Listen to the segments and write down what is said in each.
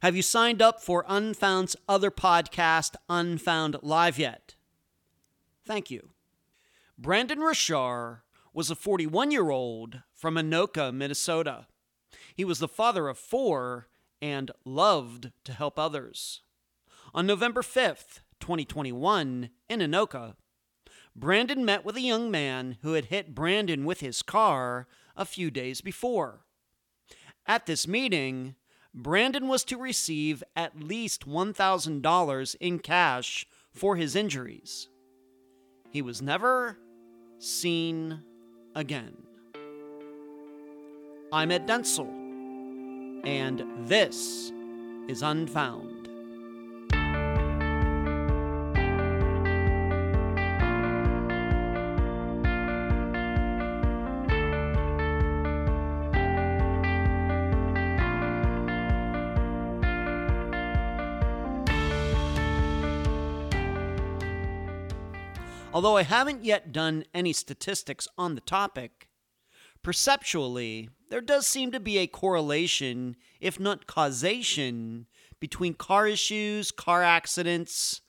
Have you signed up for Unfound's other podcast, Unfound Live, yet? Thank you. Brandon Rashar was a 41 year old from Anoka, Minnesota. He was the father of four and loved to help others. On November 5th, 2021, in Anoka, Brandon met with a young man who had hit Brandon with his car a few days before. At this meeting, Brandon was to receive at least $1,000 in cash for his injuries. He was never seen again. I'm Ed Dentzel, and this is Unfound. Although I haven't yet done any statistics on the topic, perceptually, there does seem to be a correlation, if not causation, between car issues, car accidents,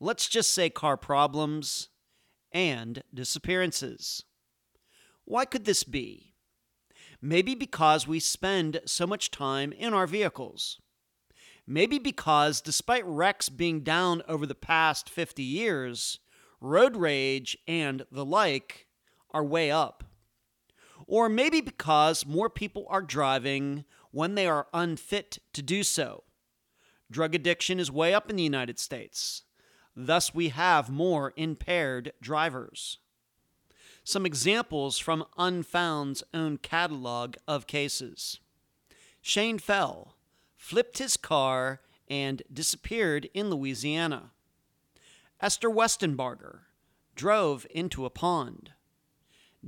let's just say car problems, and disappearances. Why could this be? Maybe because we spend so much time in our vehicles. Maybe because, despite wrecks being down over the past 50 years, road rage, and the like are way up. Or maybe because more people are driving when they are unfit to do so. Drug addiction is way up in the United States. Thus, we have more impaired drivers. Some examples from Unfound's own catalog of cases Shane fell, flipped his car, and disappeared in Louisiana. Esther Westenbarger drove into a pond.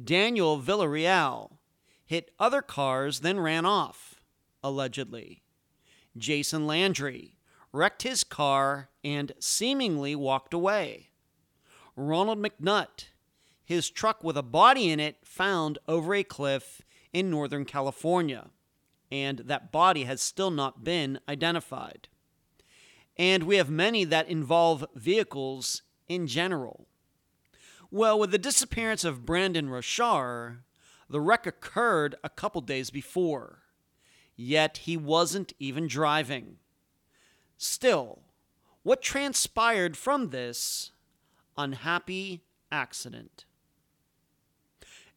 Daniel Villarreal hit other cars, then ran off, allegedly. Jason Landry wrecked his car and seemingly walked away. Ronald McNutt, his truck with a body in it found over a cliff in Northern California, and that body has still not been identified and we have many that involve vehicles in general. Well, with the disappearance of Brandon Rashar, the wreck occurred a couple days before, yet he wasn't even driving. Still, what transpired from this unhappy accident?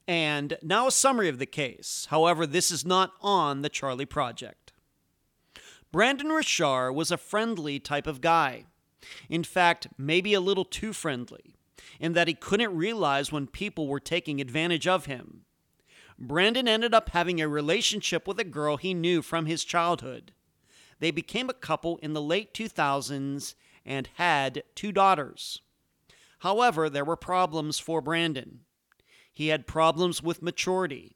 And now a summary of the case. However, this is not on the Charlie Project. Brandon Rashar was a friendly type of guy. In fact, maybe a little too friendly, in that he couldn't realize when people were taking advantage of him. Brandon ended up having a relationship with a girl he knew from his childhood. They became a couple in the late 2000s and had two daughters. However, there were problems for Brandon. He had problems with maturity.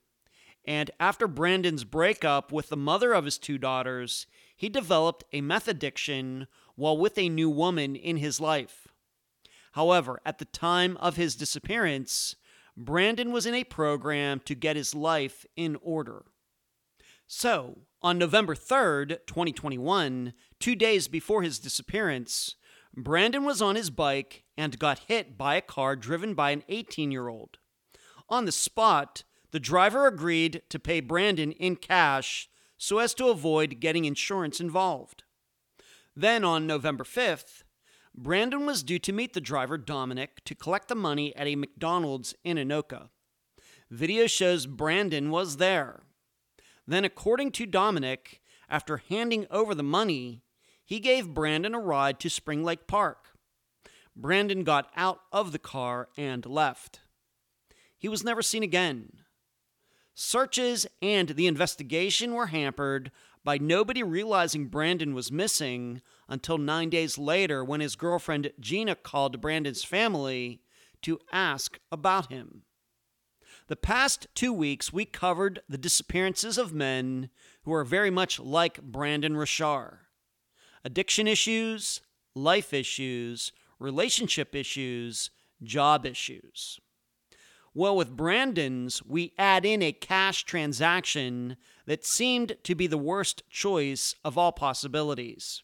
And after Brandon's breakup with the mother of his two daughters, he developed a meth addiction while with a new woman in his life. However, at the time of his disappearance, Brandon was in a program to get his life in order. So, on November 3rd, 2021, two days before his disappearance, Brandon was on his bike and got hit by a car driven by an 18 year old. On the spot, the driver agreed to pay Brandon in cash so as to avoid getting insurance involved. Then on November 5th, Brandon was due to meet the driver Dominic to collect the money at a McDonald's in Anoka. Video shows Brandon was there. Then, according to Dominic, after handing over the money, he gave Brandon a ride to Spring Lake Park. Brandon got out of the car and left. He was never seen again. Searches and the investigation were hampered by nobody realizing Brandon was missing until nine days later when his girlfriend Gina called Brandon's family to ask about him. The past two weeks, we covered the disappearances of men who are very much like Brandon Rashar addiction issues, life issues, relationship issues, job issues. Well, with Brandon's, we add in a cash transaction that seemed to be the worst choice of all possibilities.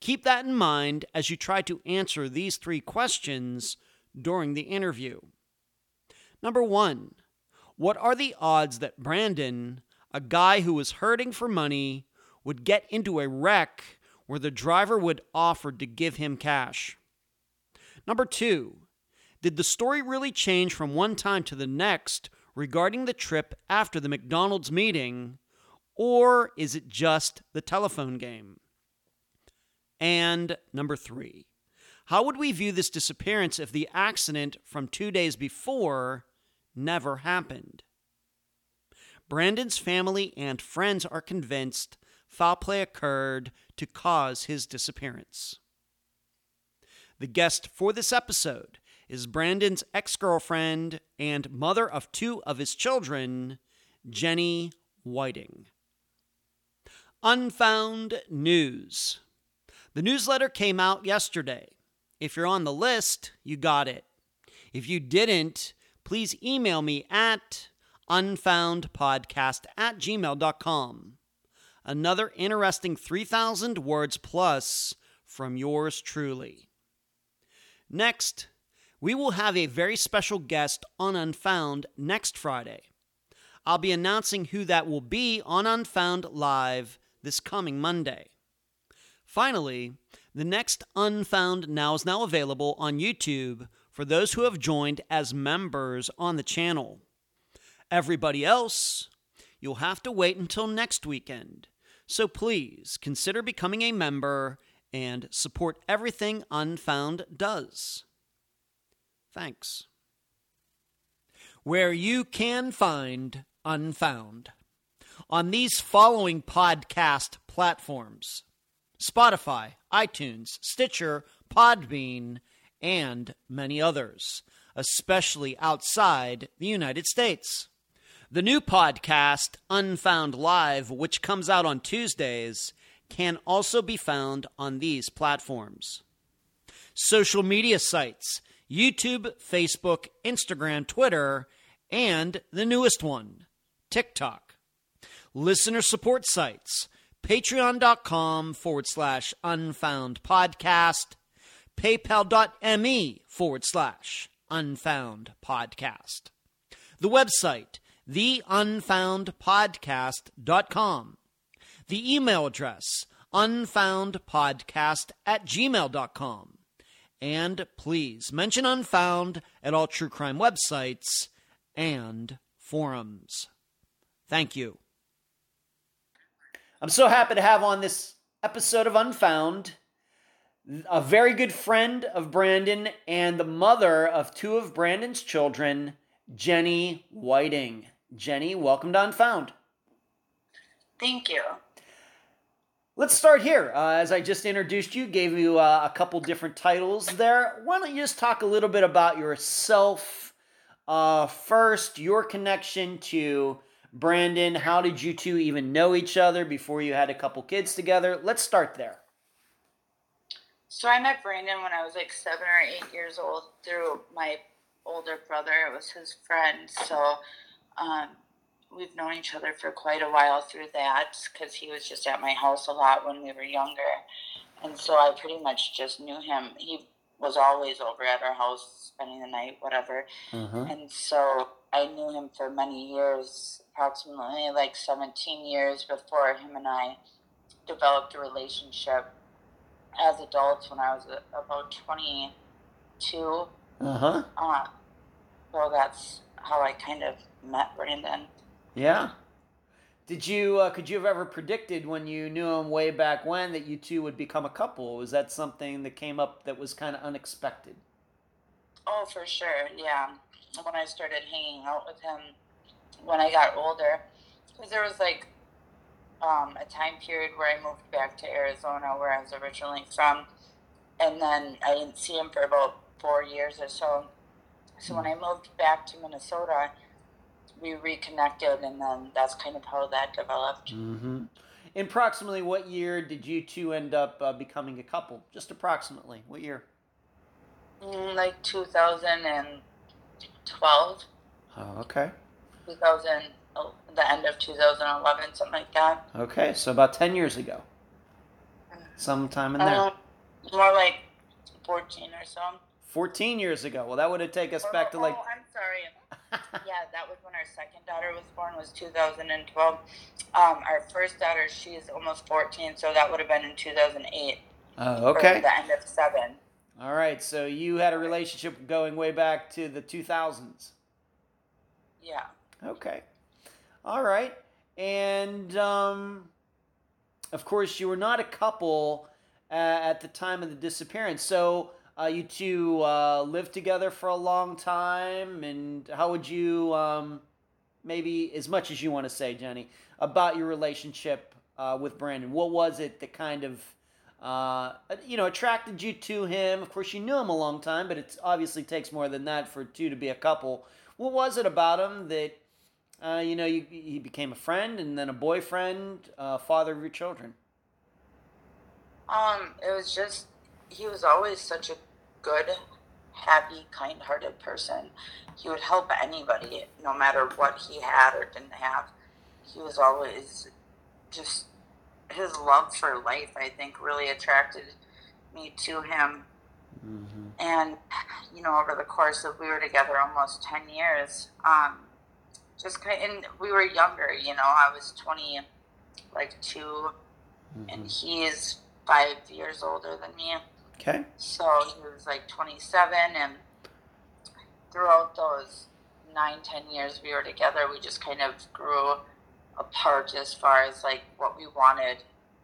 Keep that in mind as you try to answer these three questions during the interview. Number one, what are the odds that Brandon, a guy who was hurting for money, would get into a wreck where the driver would offer to give him cash? Number two, did the story really change from one time to the next regarding the trip after the McDonald's meeting, or is it just the telephone game? And number three, how would we view this disappearance if the accident from two days before never happened? Brandon's family and friends are convinced foul play occurred to cause his disappearance. The guest for this episode is Brandon's ex girlfriend and mother of two of his children, Jenny Whiting. Unfound News. The newsletter came out yesterday. If you're on the list, you got it. If you didn't, please email me at unfoundpodcast at gmail.com. Another interesting 3,000 words plus from yours truly. Next, we will have a very special guest on Unfound next Friday. I'll be announcing who that will be on Unfound Live this coming Monday. Finally, the next Unfound Now is now available on YouTube for those who have joined as members on the channel. Everybody else, you'll have to wait until next weekend. So please consider becoming a member and support everything Unfound does. Thanks. Where you can find Unfound on these following podcast platforms Spotify, iTunes, Stitcher, Podbean, and many others, especially outside the United States. The new podcast, Unfound Live, which comes out on Tuesdays, can also be found on these platforms. Social media sites YouTube, Facebook, Instagram, Twitter, and the newest one, TikTok. Listener support sites patreon.com forward slash unfound podcast, paypal.me forward slash unfound podcast. The website, theunfoundpodcast.com. The email address, unfoundpodcast at gmail.com. And please mention Unfound at all true crime websites and forums. Thank you. I'm so happy to have on this episode of Unfound a very good friend of Brandon and the mother of two of Brandon's children, Jenny Whiting. Jenny, welcome to Unfound. Thank you. Let's start here. Uh, as I just introduced you, gave you uh, a couple different titles there. Why don't you just talk a little bit about yourself? Uh, first, your connection to Brandon. How did you two even know each other before you had a couple kids together? Let's start there. So I met Brandon when I was like seven or eight years old through my older brother. It was his friend. So um, we've known each other for quite a while through that because he was just at my house a lot when we were younger. And so I pretty much just knew him. He was always over at our house spending the night, whatever. Uh-huh. And so I knew him for many years, approximately like 17 years before him and I developed a relationship as adults when I was about 22. Uh-huh. Uh, so that's how I kind of met Brandon. Yeah. Did you uh, could you have ever predicted when you knew him way back when that you two would become a couple? Was that something that came up that was kind of unexpected? Oh, for sure. Yeah. When I started hanging out with him when I got older, because there was like um, a time period where I moved back to Arizona, where I was originally from, and then I didn't see him for about four years or so. So when I moved back to Minnesota, we reconnected, and then that's kind of how that developed. Mm-hmm. In approximately what year did you two end up uh, becoming a couple? Just approximately, what year? Mm, like 2012. Oh, okay. 2000, the end of 2011, something like that. Okay, so about 10 years ago. Sometime in there. Um, more like 14 or so. 14 years ago. Well, that would have taken us back to like. Oh, I'm sorry. Yeah, that was when our second daughter was born. Was 2012. Um, our first daughter, she's almost 14, so that would have been in 2008. Oh, okay. The end of seven. All right, so you had a relationship going way back to the 2000s. Yeah. Okay. All right. And um, of course, you were not a couple uh, at the time of the disappearance. So uh, you two uh, lived together for a long time. And how would you, um, maybe as much as you want to say, Jenny, about your relationship uh, with Brandon? What was it that kind of uh, you know, attracted you to him. Of course, you knew him a long time, but it obviously takes more than that for two to be a couple. What was it about him that, uh, you know, you, he became a friend and then a boyfriend, uh, father of your children? Um, it was just he was always such a good, happy, kind-hearted person. He would help anybody, no matter what he had or didn't have. He was always just his love for life, I think, really attracted me to him. Mm-hmm. And you know, over the course of we were together almost ten years, um, just kind of, and we were younger. You know, I was twenty, like 2 mm-hmm. and he's five years older than me. Okay. So he was like twenty seven, and throughout those nine, ten years we were together, we just kind of grew apart as far as like what we wanted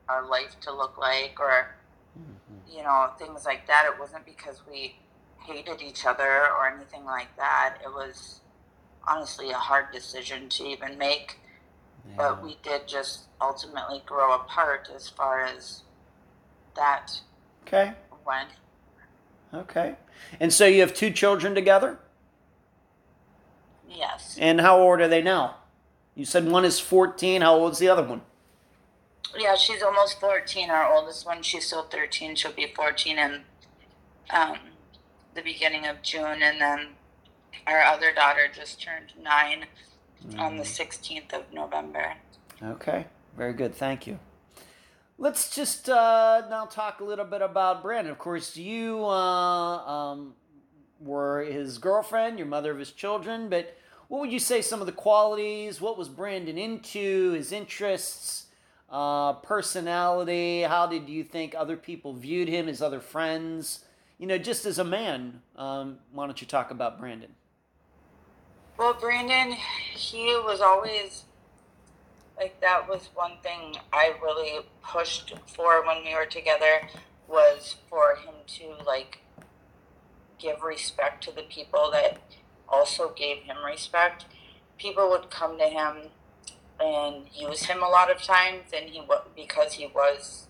our life to look like or mm-hmm. you know things like that it wasn't because we hated each other or anything like that it was honestly a hard decision to even make yeah. but we did just ultimately grow apart as far as that okay went okay and so you have two children together yes and how old are they now you said one is 14. How old is the other one? Yeah, she's almost 14. Our oldest one, she's still 13. She'll be 14 in um, the beginning of June. And then our other daughter just turned 9 mm. on the 16th of November. Okay, very good. Thank you. Let's just uh, now talk a little bit about Brandon. Of course, you uh, um, were his girlfriend, your mother of his children, but what would you say some of the qualities? What was Brandon into? His interests, uh, personality? How did you think other people viewed him? His other friends? You know, just as a man, um, why don't you talk about Brandon? Well, Brandon, he was always like that was one thing I really pushed for when we were together was for him to like give respect to the people that also gave him respect. People would come to him and use him a lot of times, and he because he was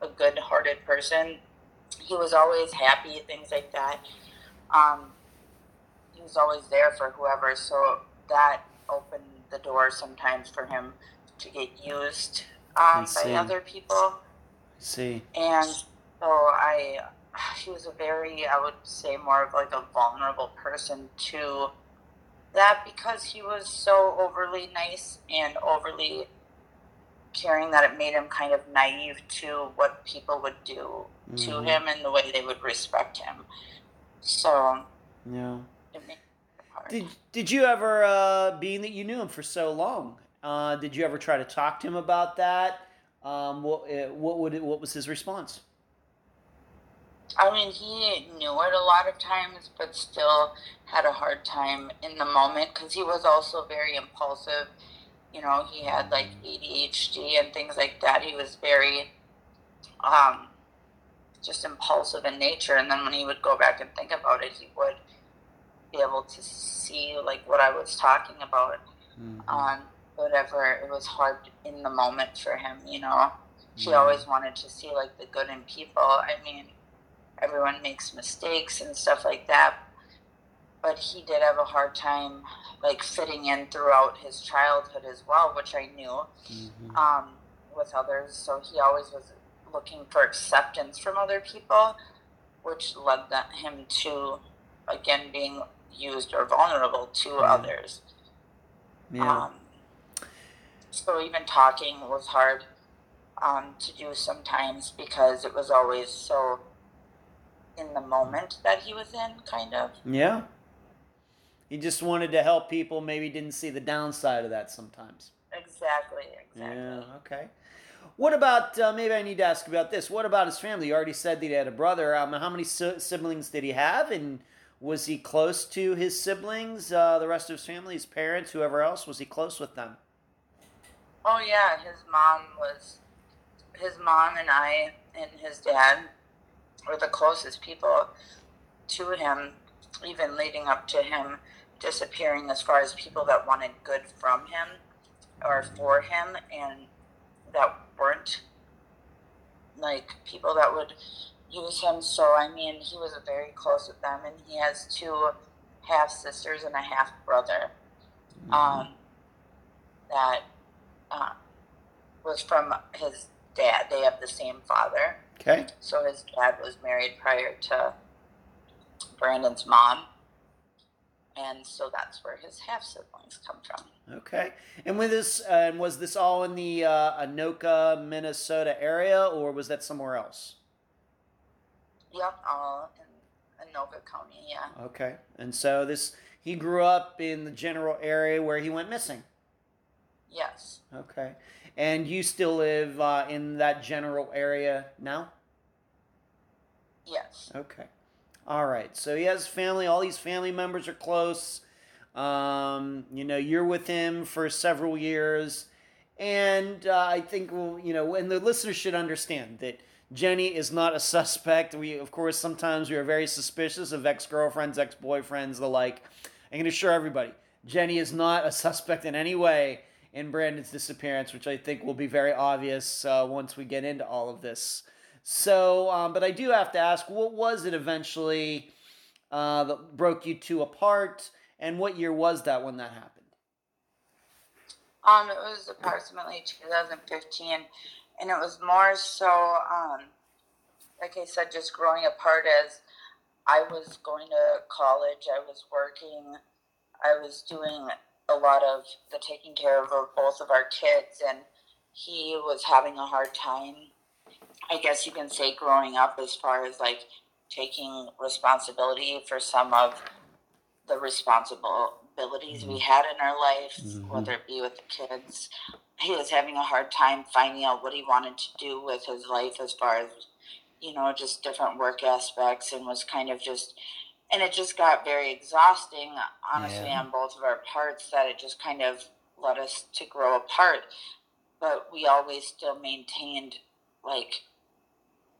a good-hearted person, he was always happy, things like that. Um, he was always there for whoever, so that opened the door sometimes for him to get used um, by other people. I see. And so I he was a very, I would say, more of like a vulnerable person to that because he was so overly nice and overly caring that it made him kind of naive to what people would do mm-hmm. to him and the way they would respect him. So, yeah. Did, did you ever, uh, being that you knew him for so long, uh, did you ever try to talk to him about that? Um, what, uh, what would it, what was his response? I mean, he knew it a lot of times, but still had a hard time in the moment because he was also very impulsive. You know, he had like ADHD and things like that. He was very um, just impulsive in nature. And then when he would go back and think about it, he would be able to see like what I was talking about. Mm-hmm. Um, whatever it was hard in the moment for him, you know. He yeah. always wanted to see like the good in people. I mean, everyone makes mistakes and stuff like that. But he did have a hard time like fitting in throughout his childhood as well, which I knew mm-hmm. um, with others. So he always was looking for acceptance from other people, which led that, him to again being used or vulnerable to others. Yeah. Um, so even talking was hard um, to do sometimes because it was always so in the moment that he was in, kind of. yeah. He just wanted to help people, maybe didn't see the downside of that sometimes. Exactly, exactly. Yeah, okay. What about, uh, maybe I need to ask about this. What about his family? You already said that he had a brother. Um, how many si- siblings did he have? And was he close to his siblings, uh, the rest of his family, his parents, whoever else? Was he close with them? Oh yeah, his mom was his mom and I and his dad were the closest people to him, even leading up to him disappearing as far as people that wanted good from him or for him and that weren't like people that would use him. So I mean he was very close with them and he has two half sisters and a half brother. Um that uh, was from his dad. They have the same father. Okay. So his dad was married prior to Brandon's mom. And so that's where his half siblings come from. Okay. And with this, uh, and was this all in the uh, Anoka, Minnesota area, or was that somewhere else? Yep, all in Anoka County, yeah. Okay. And so this, he grew up in the general area where he went missing. Yes. Okay. And you still live uh, in that general area now? Yes. Okay. All right. So he has family. All these family members are close. Um, you know, you're with him for several years. And uh, I think, well, you know, and the listeners should understand that Jenny is not a suspect. We, of course, sometimes we are very suspicious of ex girlfriends, ex boyfriends, the like. I can assure everybody, Jenny is not a suspect in any way in Brandon's disappearance, which I think will be very obvious uh, once we get into all of this. So, um, but I do have to ask, what was it eventually uh, that broke you two apart, and what year was that when that happened? Um, it was approximately 2015, and it was more so, um, like I said, just growing apart as I was going to college, I was working, I was doing a lot of the taking care of both of our kids, and he was having a hard time. I guess you can say growing up as far as like taking responsibility for some of the responsibilities we had in our life, Mhm. whether it be with the kids. He was having a hard time finding out what he wanted to do with his life as far as, you know, just different work aspects and was kind of just, and it just got very exhausting, honestly, Yeah. on both of our parts that it just kind of led us to grow apart. But we always still maintained like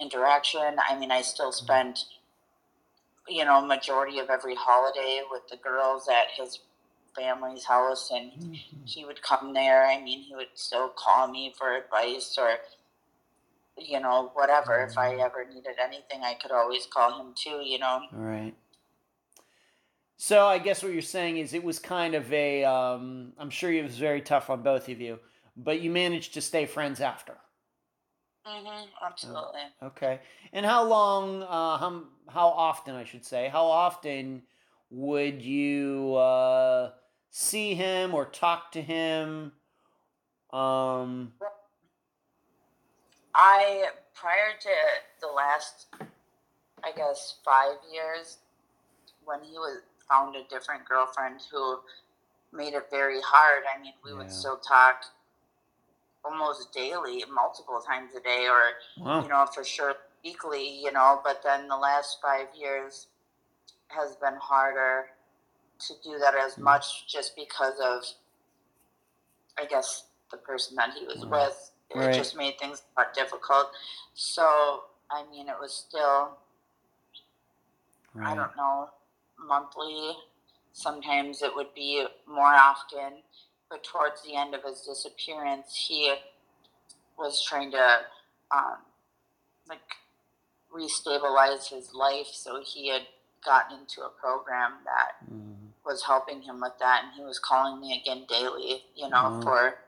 interaction. I mean, I still mm-hmm. spent, you know, majority of every holiday with the girls at his family's house, and mm-hmm. he would come there. I mean, he would still call me for advice or, you know, whatever. If I mm-hmm. ever needed anything, I could always call him too. You know. All right. So I guess what you're saying is it was kind of a. Um, I'm sure it was very tough on both of you, but you managed to stay friends after. hmm absolutely. Okay. And how long? Uh, how how often I should say? How often would you uh, see him or talk to him? Um. I prior to the last, I guess, five years, when he was found a different girlfriend who made it very hard. I mean, we Yeah. would still talk almost daily, multiple times a day, or Wow. you know, for sure weekly. You know, but then the last five years has been harder to do that as Mm. much, just because of, I guess, the person that he was Right. with. It Right. just made things more difficult. So, I mean, it was still, I don't know, monthly. Sometimes it would be more often. But towards the end of his disappearance, he was trying to, um, like, restabilize his life. So he had gotten into a program that Mm. was helping him with that. And he was calling me again daily, you know, Wow. for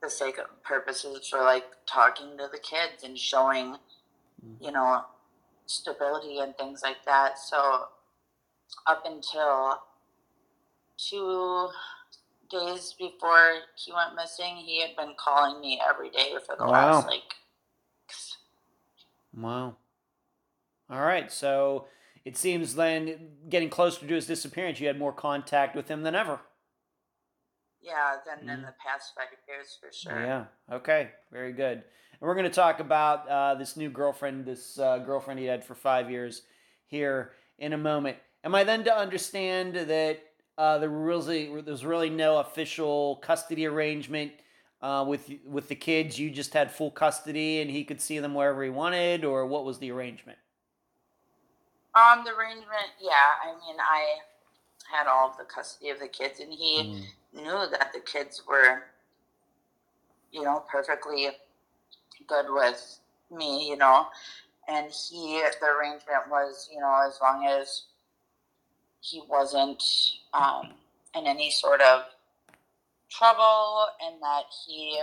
the sake of purposes for like talking to the kids and showing, Mm. you know, stability and things like that. So up until two days before he went missing, he had been calling me every day for the Wow. last like Wow. All right. So it seems then getting closer to his disappearance, you had more contact with him than ever. yeah, than in Mm. the past five years for sure. Yeah. Okay. Very good. And we're going to talk about uh, this new girlfriend, this uh, girlfriend he had for five years here in a moment. Am I then to understand that uh, there was really there's really no official custody arrangement uh, with with the kids? You just had full custody, and he could see them wherever he wanted, or what was the arrangement? Um, the arrangement, yeah. I mean, I had all of the custody of the kids, and he Mm. knew that the kids were, you know, perfectly good with me, you know. And he, the arrangement was, you know, as long as he wasn't um, in any sort of trouble, and that he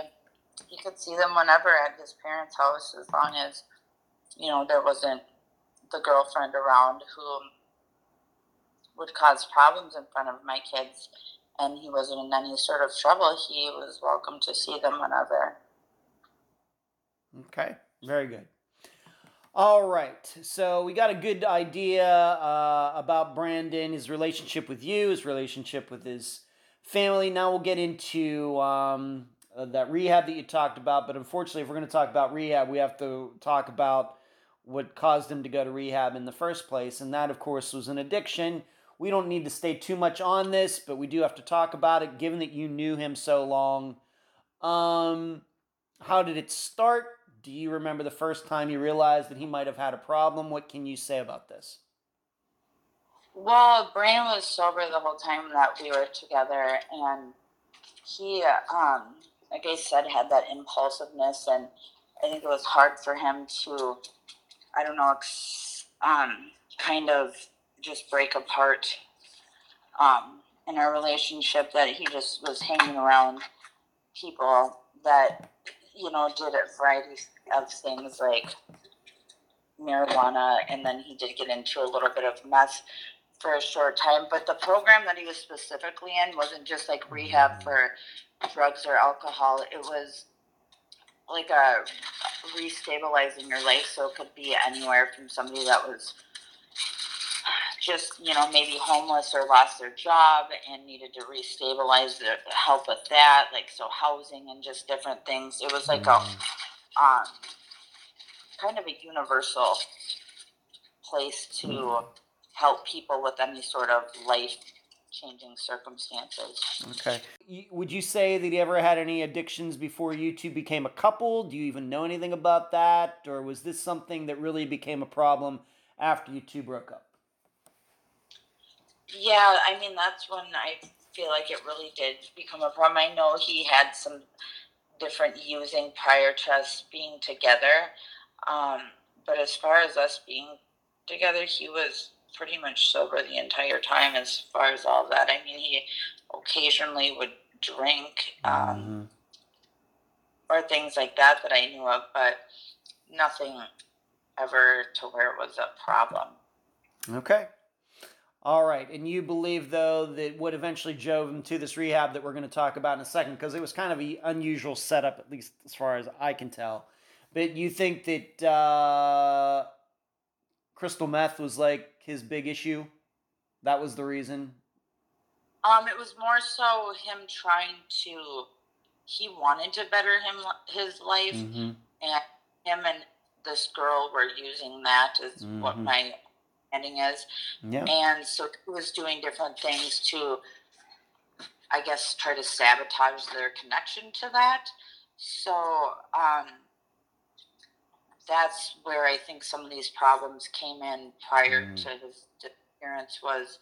he could see them whenever at his parents' house, as long as you know there wasn't the girlfriend around who would cause problems in front of my kids and he wasn't in any sort of trouble, he was welcome to see them whenever. Okay, very good. All right, so we got a good idea uh, about Brandon, his relationship with you, his relationship with his family. Now we'll get into um, uh, that rehab that you talked about. But unfortunately, if we're going to talk about rehab, we have to talk about what caused him to go to rehab in the first place. And that, of course, was an addiction. We don't need to stay too much on this, but we do have to talk about it, given that you knew him so long. Um, how did it start? Do you remember the first time you realized that he might have had a problem? What can you say about this? Well, Brian was sober the whole time that we were together, and he, um, like I said, had that impulsiveness, and I think it was hard for him to, I don't know, um, kind of just break apart um, in our relationship that he just was hanging around people that, you know, did a variety of things like marijuana, and then he did get into a little bit of meth for a short time. But the program that he was specifically in wasn't just like rehab mm. for drugs or alcohol. It was like a restabilizing your life. So it could be anywhere from somebody that was just you know maybe homeless or lost their job and needed to restabilize their help with that like so housing and just different things it was like a mm. Um, kind of a universal place to help people with any sort of life changing circumstances. Okay. Would you say that he ever had any addictions before you two became a couple? Do you even know anything about that? Or was this something that really became a problem after you two broke up? Yeah, I mean, that's when I feel like it really did become a problem. I know he had some different using prior to us being together. Um, but as far as us being together, he was pretty much sober the entire time as far as all that. I mean, he occasionally would drink um, or things like that that I knew of, but nothing ever to where it was a problem. Okay. All right. And you believe, though, that what eventually drove him to this rehab that we're going to talk about in a second, because it was kind of an unusual setup, at least as far as I can tell. But you think that uh, crystal meth was like his big issue? That was the reason? Um, it was more so him trying to. He wanted to better him his life, Mm-hmm. and him and this girl were using that is what Mhm. my ending is. Yeah. And so he was doing different things to, I guess, try to sabotage their connection to that. So um, that's where I think some of these problems came in prior Mm. to his disappearance was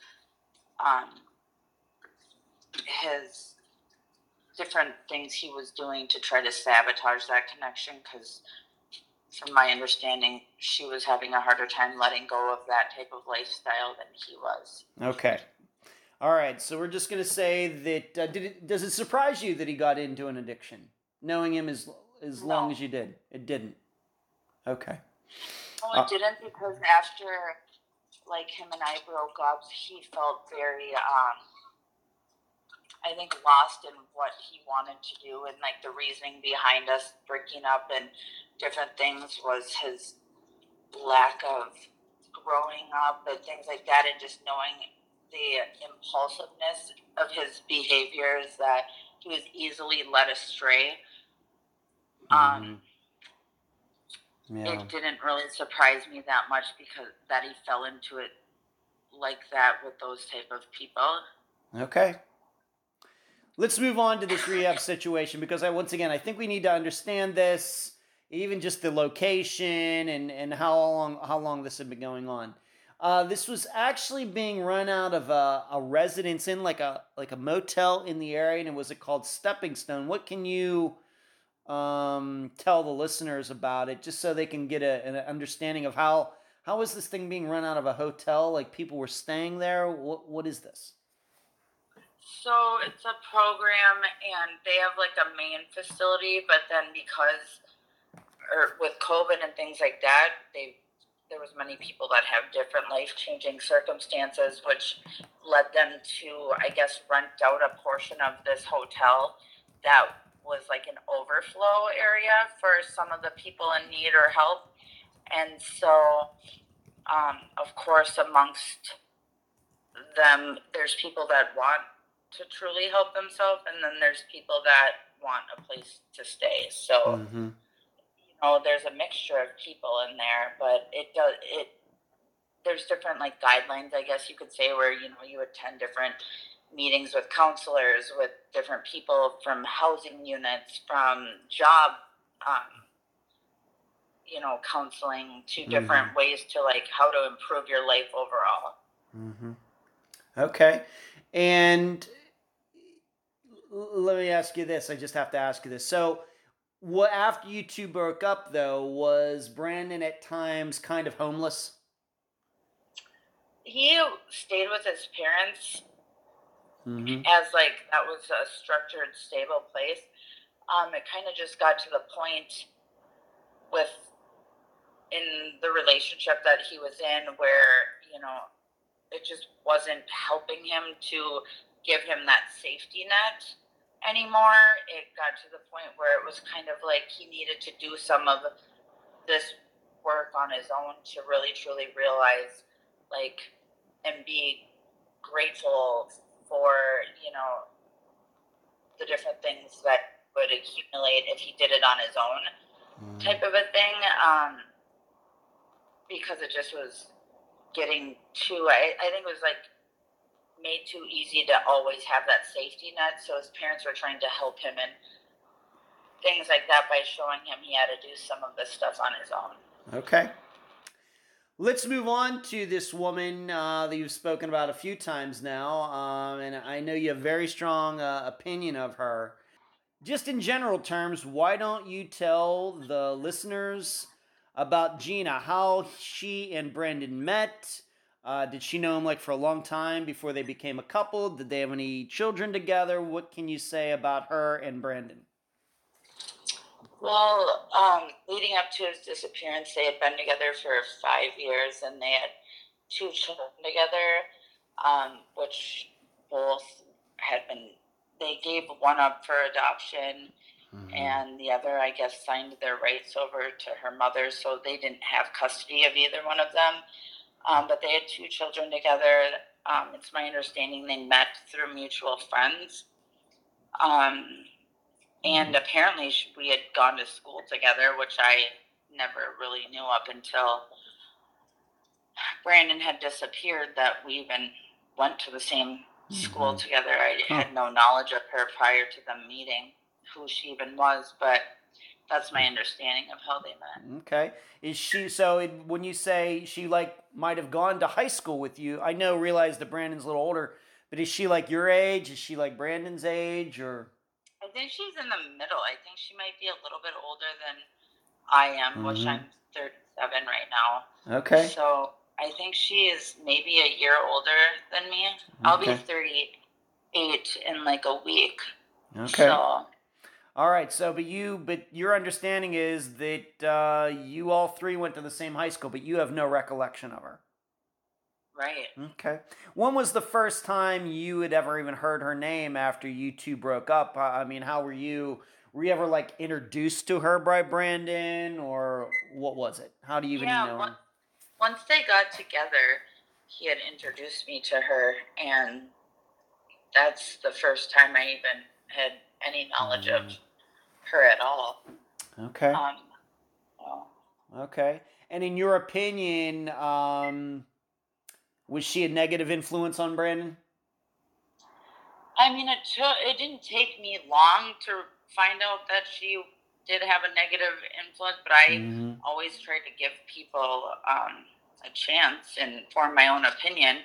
um, his different things he was doing to try to sabotage that connection because from my understanding she was having a harder time letting go of that type of lifestyle than he was Okay. All right. So we're just going to say that uh, did it, does it surprise you that he got into an addiction, knowing him as as long as you did? It didn't. Okay. no Uh, it didn't because after like him and I broke up, he felt very um I think lost in what he wanted to do and like the reasoning behind us breaking up and different things was his lack of growing up and things like that and just knowing the impulsiveness of his behaviors that he was easily led astray. Um, Yeah. It didn't really surprise me that much because that he fell into it like that with those type of people. Okay. Let's move on to this rehab situation because I once again I think we need to understand this, even just the location and and how long how long this had been going on. Uh, this was actually being run out of a, a residence in like a like a motel in the area, and it was it called Stepping Stone. What can you um, tell the listeners about it, just so they can get a, an understanding of how how is this thing being run out of a hotel? Like people were staying there. What what is this? So it's a program, and they have like a main facility, but then because, or with COVID and things like that, they there was many people that have different life changing circumstances, which led them to, I guess, rent out a portion of this hotel that was like an overflow area for some of the people in need or help, and so, um, of course, amongst them, there's people that want to truly help themselves, and then there's people that want a place to stay. So Mm-hmm. you know, there's a mixture of people in there, but it does it. There's different like guidelines, I guess you could say, where you know you attend different meetings with counselors, with different people from housing units, from job, um, you know, counseling to different ways to like how to improve your life overall. Mm-hmm. Okay. And let me ask you this. I just have to ask you this. So, what after you two broke up, though, was Brandon at times kind of homeless? He stayed with his parents Mm-hmm. as like that was a structured, stable place. Um, it kind of just got to the point with in the relationship that he was in where you know it just wasn't helping him to give him that safety net anymore. It got to the point where it was kind of like he needed to do some of this work on his own to really truly realize like and be grateful for you know the different things that would accumulate if he did it on his own type of a thing um because it just was getting too I, I think it was like made too easy to always have that safety net so his parents were trying to help him and things like that by showing him he had to do some of this stuff on his own Okay. Let's move on to this woman uh, that you've spoken about a few times now, um, and I know you have very strong uh, opinion of her. Just in general terms, why don't you tell the listeners about Gina, how she and Brandon met? Uh, did she know him like for a long time before they became a couple? Did they have any children together? What can you say about her and Brandon? Well, um, leading up to his disappearance, they had been together for five years and they had two children together, um, which both had been, they gave one up for adoption and the other, I guess, signed their rights over to her mother, so they didn't have custody of either one of them. Um, but they had two children together. Um, it's my understanding they met through mutual friends. Um, and apparently sh- we had gone to school together, which I never really knew up until Brandon had disappeared that we even went to the same school Mhm. together. I Huh. had no knowledge of her prior to them meeting, who she even was, but that's my understanding of how they met. Okay. Is she so it, when you say she like might have gone to high school with you? I know realize that Brandon's a little older, but is she like your age? Is she like Brandon's age or I think she's in the middle. I think she might be a little bit older than I am, which Mhm. I'm 37 right now. Okay. So I think she is maybe a year older than me. I'll be 38 in like a week. Okay. So All right. So but you but your understanding is that uh, you all three went to the same high school, but you have no recollection of her. Right. Okay. When was the first time you had ever even heard her name after you two broke up? I mean, how were you? Were you ever like introduced to her by Brandon, or what was it? How do you even Yeah. know? Once, once they got together, he had introduced me to her, and that's the first time I even had any knowledge of Mm. her at all. Okay. Um, well, Okay. And in your opinion, um, was she a negative influence on Brandon? I mean, it took. It didn't take me long to find out that she did have a negative influence, but I Mhm. always tried to give people um, a chance and form my own opinion.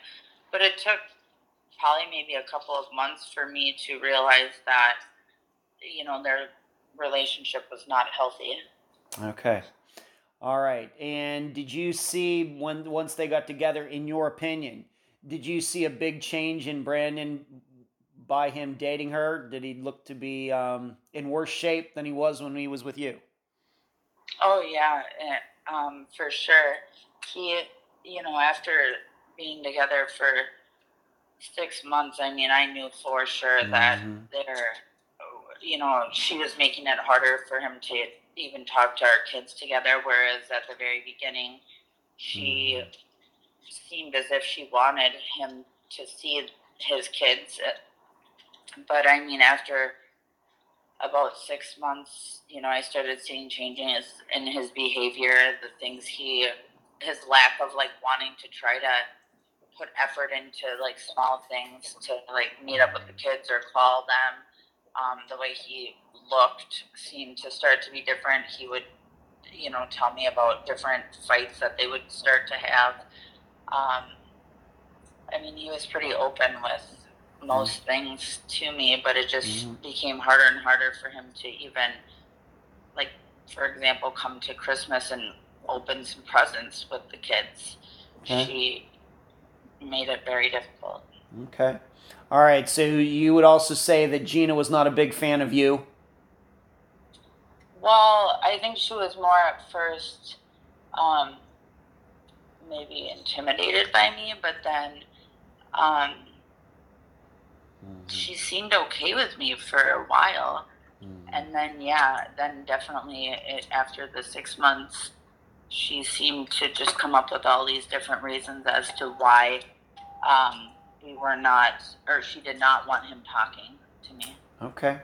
But it took probably maybe a couple of months for me to realize that, you know, their relationship was not healthy. Okay. All right. And did you see when once they got together, in your opinion, did you see a big change in Brandon by him dating her? Did he look to be um, in worse shape than he was when he was with you? Oh yeah, eh, um, for sure. He, you know, after being together for six months, I mean, I knew for sure that Mhm. there, you know, she was making it harder for him to even talk to our kids together. Whereas at the very beginning, she seemed as if she wanted him to see his kids. But I mean, after about six months, you know, I started seeing changes in his behavior, the things he, his lack of like wanting to try to put effort into like small things to like meet up with the kids or call them. Um, the way he looked seemed to start to be different. He would, you know, tell me about different fights that they would start to have. Um, I mean, he was pretty open with most things to me, but it just Mhm. became harder and harder for him to even, like, for example, come to Christmas and open some presents with the kids. Okay. She made it very difficult. Okay. All right. So you would also say that Gina was not a big fan of you. Well, I think she was more at first, um, maybe intimidated by me, but then um, she seemed okay with me for a while. And then, yeah, then definitely it, after the six months, she seemed to just come up with all these different reasons as to why um, we were not, or she did not want him talking to me. Okay.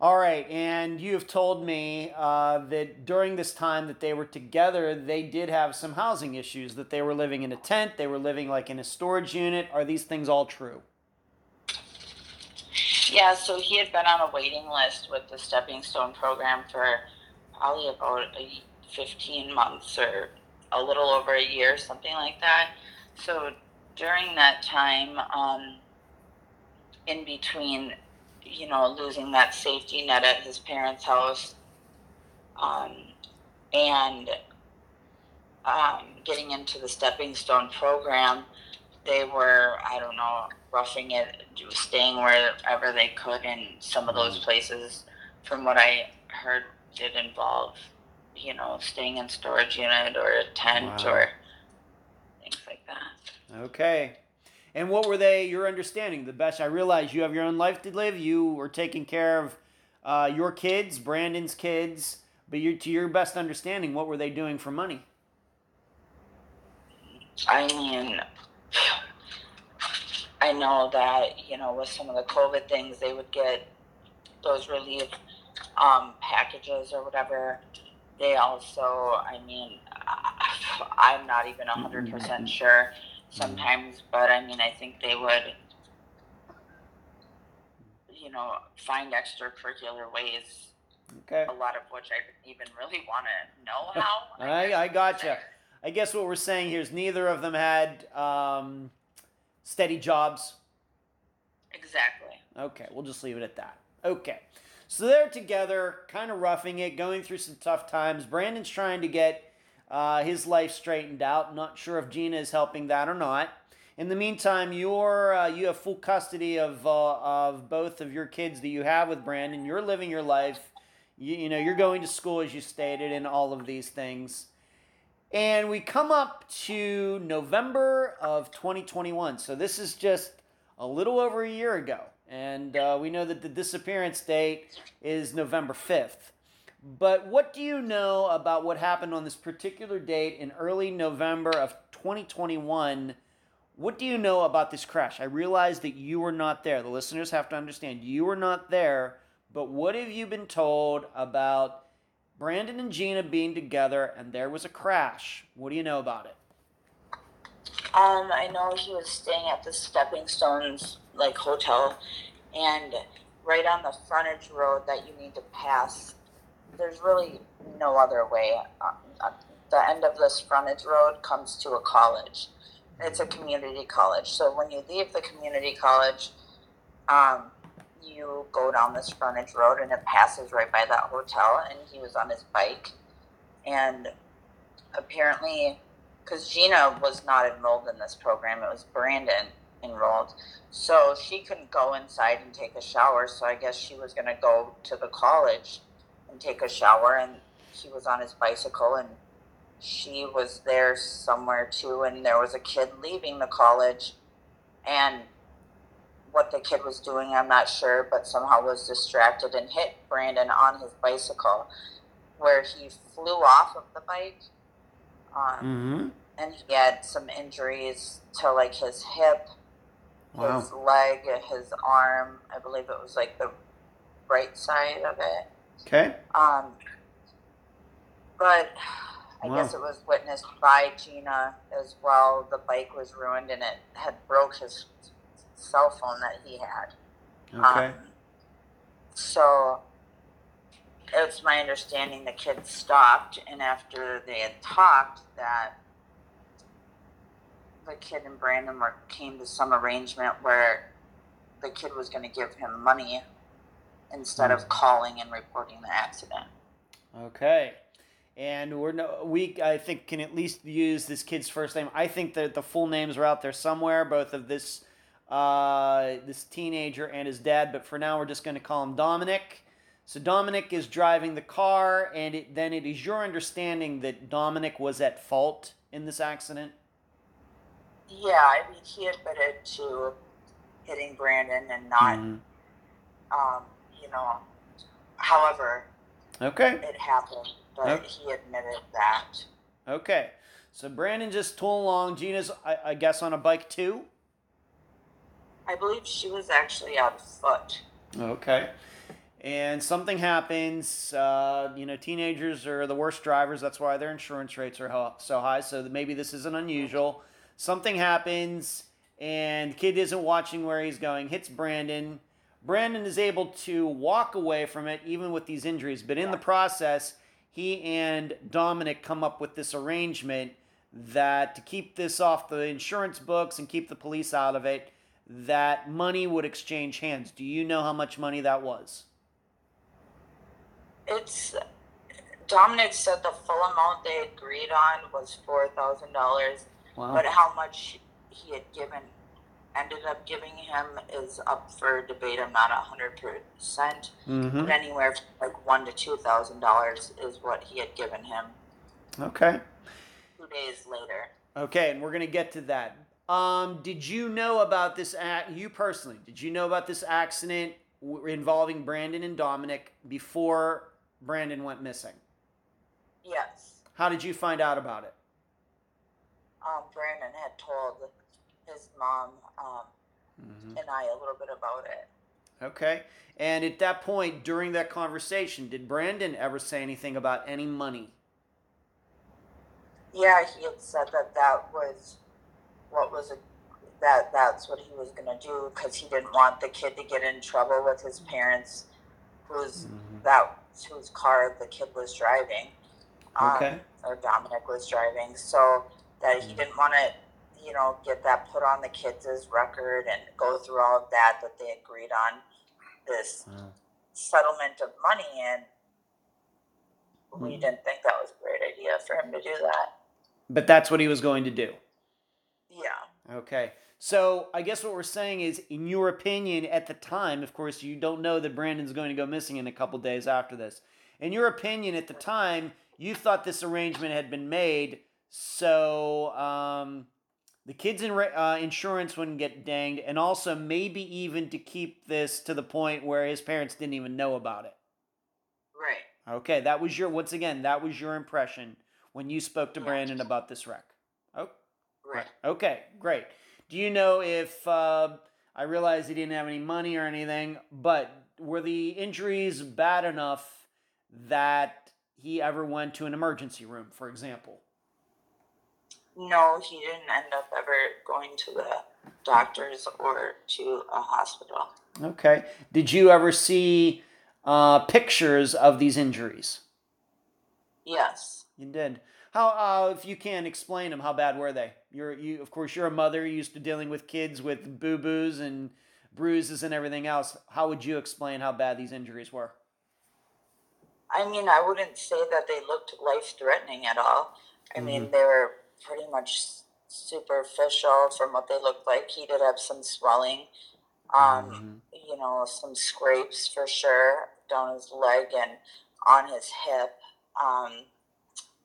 All right, and you have told me uh, that during this time that they were together, they did have some housing issues. That they were living in a tent, they were living like in a storage unit. Are these things all true? Yeah, so he had been on a waiting list with the Stepping Stone program for probably about 15 months or a little over a year, something like that. So during that time, um, in between, you know, losing that safety net at his parents' house um, and um, getting into the Stepping Stone program, they were, I don't know, roughing it, staying wherever they could. And some of those Mhm. places, from what I heard, did involve, you know, staying in storage unit or a tent Wow. or things like that. Okay. And what were they, your understanding? The best, I realize you have your own life to live. You were taking care of uh, your kids, Brandon's kids, but you, to your best understanding, what were they doing for money? I mean, I know that you know with some of the COVID things, they would get those relief um, packages or whatever. They also, I mean, I'm not even a hundred percent sure sometimes, but I mean, I think they would, you know, find extracurricular ways. Okay. A lot of which I didn't even really want to know how. I, I you gotcha. I guess what we're saying here is neither of them had um, steady jobs. Exactly. Okay, we'll just leave it at that. Okay. So they're together, kind of roughing it, going through some tough times. Brandon's trying to get uh, his life straightened out. Not sure if Gina is helping that or not. In the meantime, you're uh, you have full custody of uh, of both of your kids that you have with Brandon. You're living your life. You, you know you're going to school as you stated, and all of these things. And we come up to November of 2021. So this is just a little over a year ago. And uh, we know that the disappearance date is November 5th. But what do you know about what happened on this particular date in early November of 2021? What do you know about this crash? I realize that you were not there. The listeners have to understand you were not there. But what have you been told about Brandon and Gina being together and there was a crash. What do you know about it? Um, I know he was staying at the Stepping Stones like hotel, and right on the frontage road that you need to pass. There's really no other way. Uh, the end of this frontage road comes to a college. It's a community college. So when you leave the community college, um, you go down this frontage road and it passes right by that hotel and he was on his bike and apparently because gina was not enrolled in this program it was brandon enrolled so she couldn't go inside and take a shower so i guess she was going to go to the college and take a shower and he was on his bicycle and she was there somewhere too and there was a kid leaving the college and what the kid was doing, I'm not sure, but somehow was distracted and hit Brandon on his bicycle, where he flew off of the bike. Um, mm-hmm. And he had some injuries to like his hip, wow. his leg, his arm. I believe it was like the right side of it. Okay. Um, but I wow. guess it was witnessed by Gina as well. The bike was ruined and it had broke his cell phone that he had. Okay. Um, so it's my understanding the kid stopped, and after they had talked, that the kid and Brandon were came to some arrangement where the kid was going to give him money instead of calling and reporting the accident. Okay. And we're no, we I think can at least use this kid's first name. I think that the full names are out there somewhere, both of this uh, this teenager and his dad, but for now we're just going to call him Dominic. So Dominic is driving the car, and it, then it is your understanding that Dominic was at fault in this accident. Yeah, I mean he admitted to hitting Brandon and not, mm-hmm. um, you know. However, okay, it happened, but okay. he admitted that. Okay, so Brandon just tooling along. Gina's, I, I guess, on a bike too. I believe she was actually on foot. Okay. And something happens. Uh, you know, teenagers are the worst drivers. That's why their insurance rates are so high. So maybe this isn't unusual. Something happens, and kid isn't watching where he's going, hits Brandon. Brandon is able to walk away from it, even with these injuries. But in the process, he and Dominic come up with this arrangement that to keep this off the insurance books and keep the police out of it, that money would exchange hands. Do you know how much money that was? It's Dominic said the full amount they agreed on was four thousand dollars, but how much he had given ended up giving him is up for debate. I'm not a hundred percent, mm-hmm. but anywhere from like one to two thousand dollars is what he had given him. Okay. Two days later. Okay, and we're gonna get to that. Um, did you know about this act? You personally, did you know about this accident involving Brandon and Dominic before Brandon went missing? Yes. How did you find out about it? Um, Brandon had told his mom um, mm-hmm. and I a little bit about it. Okay. And at that point, during that conversation, did Brandon ever say anything about any money? Yeah, he had said that that was what was a, that that's what he was going to do because he didn't want the kid to get in trouble with his parents, whose mm-hmm. that whose car the kid was driving, um, okay. or Dominic was driving. So that he mm-hmm. didn't want to, you know, get that put on the kids' record and go through all of that that they agreed on this mm. settlement of money and we mm-hmm. didn't think that was a great idea for him to do that. But that's what he was going to do. Yeah. Okay. So I guess what we're saying is, in your opinion, at the time, of course, you don't know that Brandon's going to go missing in a couple days after this. In your opinion, at the time, you thought this arrangement had been made So um, the kids' in, uh, insurance wouldn't get danged, and also maybe even to keep this to the point where his parents didn't even know about it. Right. Okay, that was your once again that was your impression when you spoke to Yeah. Brandon about this wreck. Oh, Right. Okay, great. Do you know if uh, I realized he didn't have any money or anything, but were the injuries bad enough that he ever went to an emergency room, for example? No, he didn't end up ever going to the doctors or to a hospital. Okay. Did you ever see uh, pictures of these injuries? Yes. You did. How, uh, if you can explain them, how bad were they? You're, you, of course, you're a mother You're used to dealing with kids with boo boos and bruises and everything else. How would you explain how bad these injuries were? I mean, I wouldn't say that they looked life threatening at all. I mean, they were pretty much superficial from what they looked like. He did have some swelling, um, you know, some scrapes for sure down his leg and on his hip, um,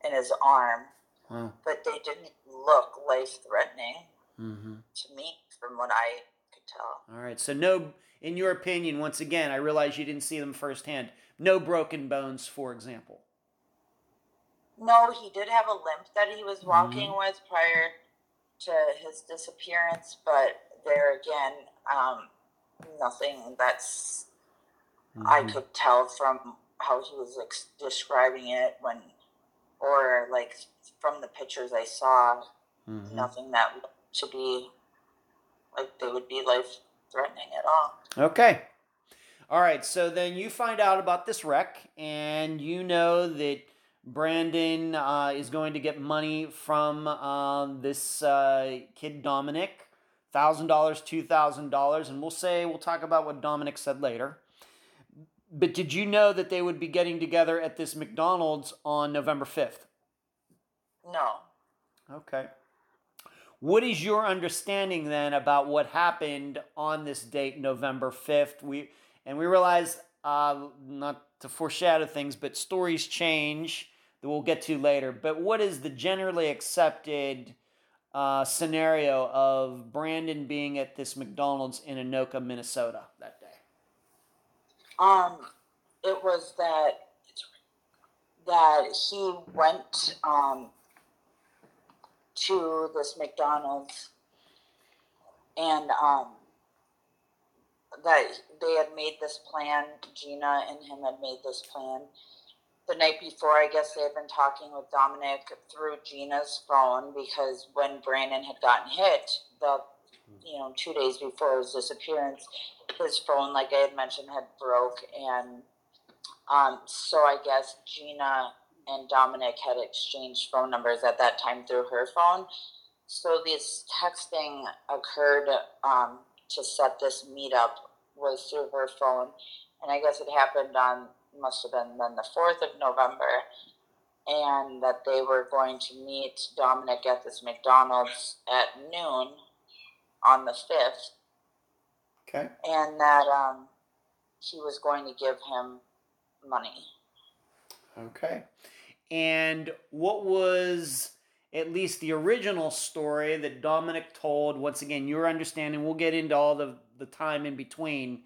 and his arm, Wow. but they didn't look life threatening Mm-hmm. to me from what I could tell. All right. So, no, in your opinion, once again, I realize you didn't see them firsthand. No broken bones, for example. No, he did have a limp that he was walking with prior to his disappearance, but there again, um, nothing that's I Mhm. could tell from how he was ex- describing it when, or like from the pictures I saw, Mhm. nothing that to be like they would be life threatening at all. Okay. All right. So then you find out about this wreck, and you know that Brandon uh, is going to get money from uh, this uh, kid Dominic, thousand dollars, two thousand dollars, and we'll say we'll talk about what Dominic said later. But did you know that they would be getting together at this McDonald's on November fifth? No. Okay. What is your understanding then about what happened on this date, November fifth? We and we realize, uh, not to foreshadow things, but stories change that we'll get to later. But what is the generally accepted uh, scenario of Brandon being at this McDonald's in Anoka, Minnesota that day? Um, it was that that he went um to this McDonald's and um that they had made this plan. Gina and him had made this plan the night before. I guess they had been talking with Dominic through Gina's phone because when Brandon had gotten hit, the you know two days before his disappearance, his phone, like I had mentioned, had broke, and um, so I guess Gina and Dominic had exchanged phone numbers at that time through her phone. So this texting occurred um, to set this meetup was through her phone, and I guess it happened on must have been then the fourth of November, and that they were going to meet Dominic at this McDonald's at noon on the fifth Okay. and that um, he was going to give him money. Okay. And what was at least the original story that Dominic told? Once again, your understanding, we'll get into all the, the time in between,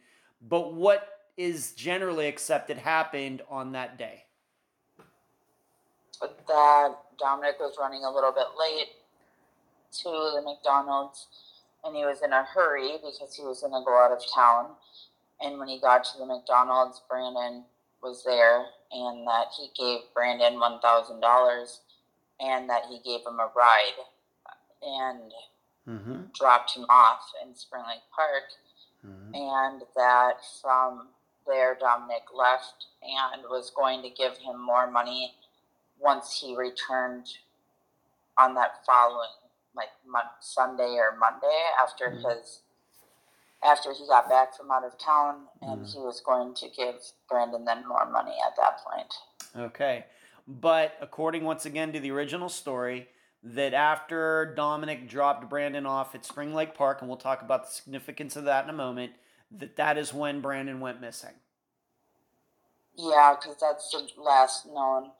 but what is generally accepted happened on that day? That Dominic was running a little bit late to the McDonald's, and he was in a hurry because he was going to go out of town. And when he got to the McDonald's, Brandon was there, and that he gave Brandon one thousand dollars, and that he gave him a ride, and Mm-hmm. dropped him off in Spring Lake Park. mm-hmm. and that from there Dominic left and was going to give him more money once he returned on that following like Sunday or Monday after Mhm. his after he got back from out of town and Mhm. he was going to give Brandon then more money at that point. Okay. But according once again to the original story, that after Dominic dropped Brandon off at Spring Lake Park, and we'll talk about the significance of that in a moment, that that is when Brandon went missing. Yeah, because that's the last known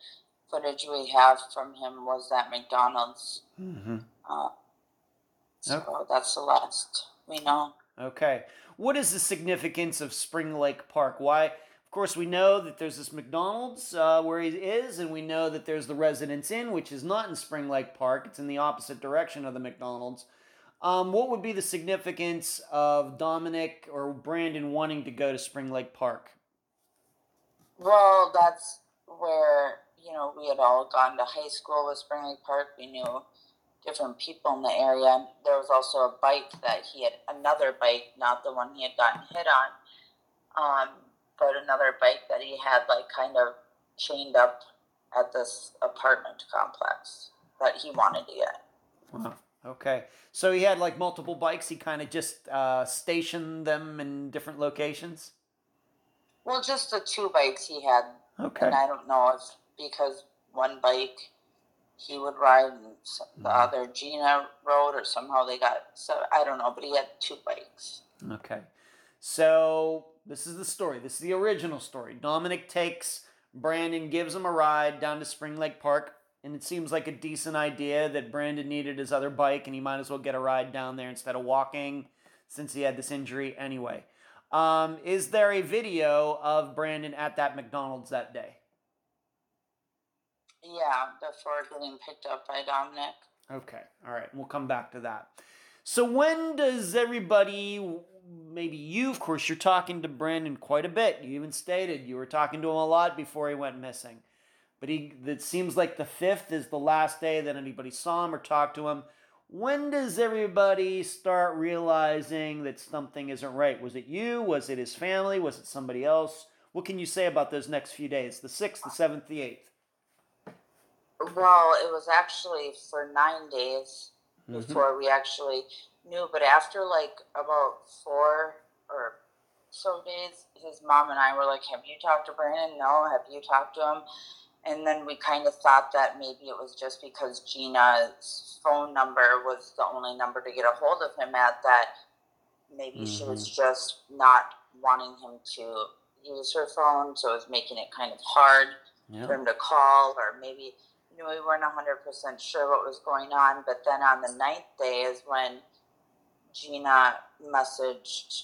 footage we have from him was at McDonald's. Mm-hmm. Uh, so Okay. that's the last we know. Okay. What is the significance of Spring Lake Park? Why? Of course, we know that there's this McDonald's uh, where he is, and we know that there's the Residence Inn, which is not in Spring Lake Park. It's in the opposite direction of the McDonald's. Um, what would be the significance of Dominic or Brandon wanting to go to Spring Lake Park? Well, that's where you know we had all gone to high school with Spring Lake Park. We knew different people in the area. There was also a bike that he had another bike, not the one he had gotten hit on, um, but another bike that he had like kind of chained up at this apartment complex that he wanted to get. Wow. Okay. So he had like multiple bikes. He kind of just uh, stationed them in different locations. Well, just the two bikes he had Okay. And I don't know if because one bike he would ride and the Mhm. other Gina rode, or somehow they got so I don't know. But he had two bikes. Okay. So this is the story. This is the original story. Dominic takes Brandon, gives him a ride down to Spring Lake Park, and it seems like a decent idea that Brandon needed his other bike and he might as well get a ride down there instead of walking since he had this injury anyway. Um, is there a video of Brandon at that McDonald's that day? Yeah, before getting picked up by Dominic. Okay, all right, we'll come back to that. So when does everybody, maybe you, of course, you're talking to Brandon quite a bit. You even stated you were talking to him a lot before he went missing. But he, it seems like the fifth is the last day that anybody saw him or talked to him. When does everybody start realizing that something isn't right? Was it you? Was it his family? Was it somebody else? What can you say about those next few days? The sixth, the seventh, the eighth. Well, it was actually for nine days Mhm. before we actually knew. But after like about four or so days, his mom and I were like, "Have you talked to Brandon? No. Have you talked to him?" And then we kind of thought that maybe it was just because Gina's phone number was the only number to get a hold of him at that maybe she was mm-hmm. just not wanting him to use her phone, so it was making it kind of hard Yeah. for him to call, or maybe you know we weren't hundred percent sure what was going on. But then on the ninth day is when Gina messaged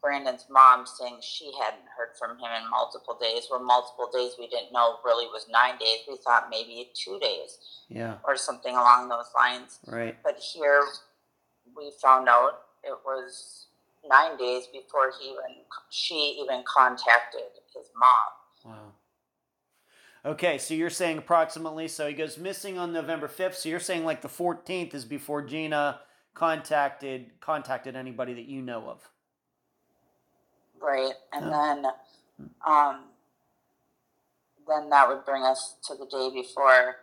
Brandon's mom saying she hadn't heard from him in multiple days. Well, multiple days we didn't know really was nine days. We thought maybe two days Yeah. or something along those lines. Right. But here we found out it was nine days before he even she even contacted his mom. Wow. Okay, so you're saying approximately, so he goes missing on November 5th. So you're saying like the 14th is before Gina contacted contacted anybody that you know of. Right. And Yeah. then um then that would bring us to the day before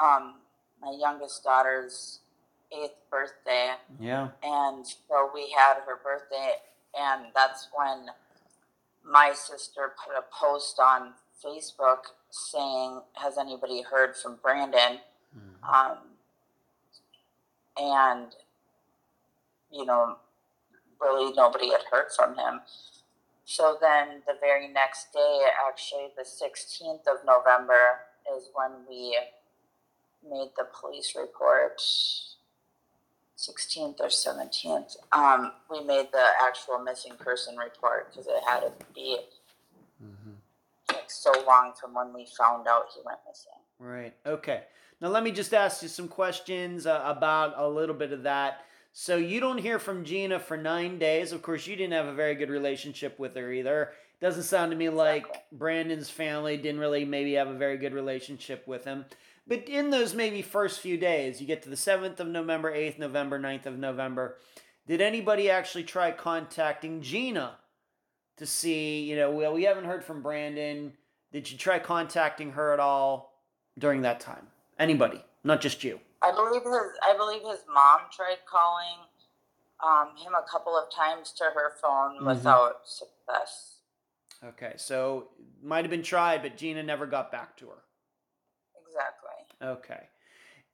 um my youngest daughter's eighth birthday Yeah. and so we had her birthday and that's when my sister put a post on Facebook saying, Has anybody heard from Brandon? Um, and, you know, really nobody had heard from him. So then the very next day, actually, the 16th of November, is when we made the police report. 16th or 17th. Um, we made the actual missing person report because it had to be like so long from when we found out he went missing. Right. Okay. Now let me just ask you some questions uh, about a little bit of that. So you don't hear from Gina for nine days. Of course, you didn't have a very good relationship with her either. Doesn't sound to me like Brandon's family didn't really maybe have a very good relationship with him. But in those maybe first few days, you get to the 7th of November, 8th November, 9th of November. Did anybody actually try contacting Gina to see, you know, well, we haven't heard from Brandon. Did you try contacting her at all during that time? Anybody, not just you. I believe his I believe his mom tried calling um, him a couple of times to her phone Mhm. without success. Okay, so might have been tried, but Gina never got back to her. Exactly. Okay.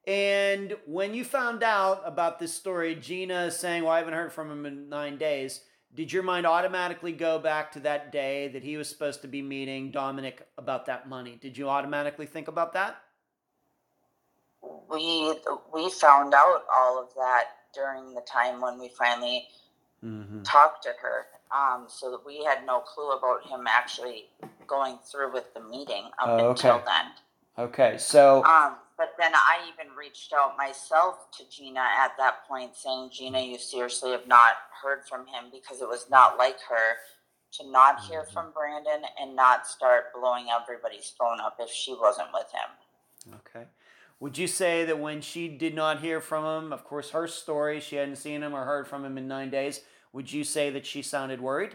And when you found out about this story, Gina saying, Well, I haven't heard from him in nine days, did your mind automatically go back to that day that he was supposed to be meeting Dominic about that money? Did you automatically think about that? We we found out all of that during the time when we finally Mm-hmm. talked to her. Um, so that we had no clue about him actually going through with the meeting up Oh, until then. Okay, so Um, but then I even reached out myself to Gina at that point, saying, Gina, you seriously have not heard from him because it was not like her to not hear Mhm. from Brandon and not start blowing everybody's phone up if she wasn't with him. Would you say that when she did not hear from him, of course, her story, she hadn't seen him or heard from him in nine days, would you say that she sounded worried?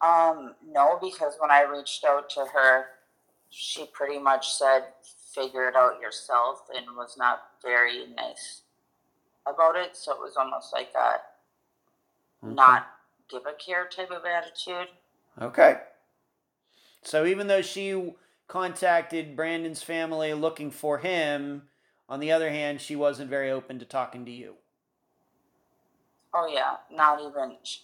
Um, no, because when I reached out to her, she pretty much said, figure it out yourself and was not very nice about it. So it was almost like a Okay. not give a care type of attitude. Okay. So even though she contacted Brandon's family looking for him, on the other hand, she wasn't very open to talking to you. Oh yeah, not even. She,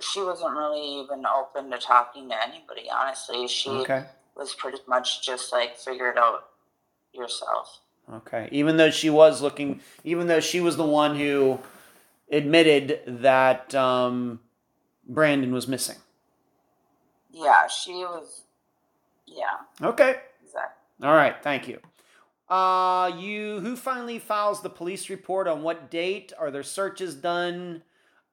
she wasn't really even open to talking to anybody. Honestly, she Okay. was pretty much just like figure it out yourself. Okay. Even though she was looking, even though she was the one who admitted that um, Brandon was missing. Yeah, she was. Yeah, Okay. exactly. All right. Thank you. Uh, you who finally files the police report on what date? Are there searches done?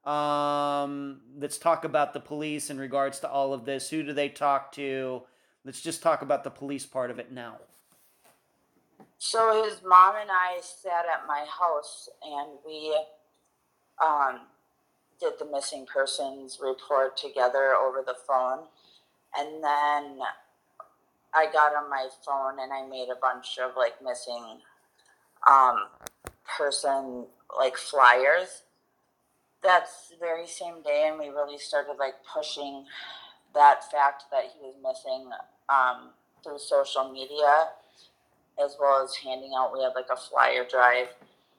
Um, let's talk about the police in regards to all of this. Who do they talk to? Let's just talk about the police part of it now. So his mom and I sat at my house and we um, did the missing persons report together over the phone. And then I got on my phone and I made a bunch of like missing um, person like flyers. That's very same day, and we really started like pushing that fact that he was missing um, through social media as well as handing out. We had like a flyer drive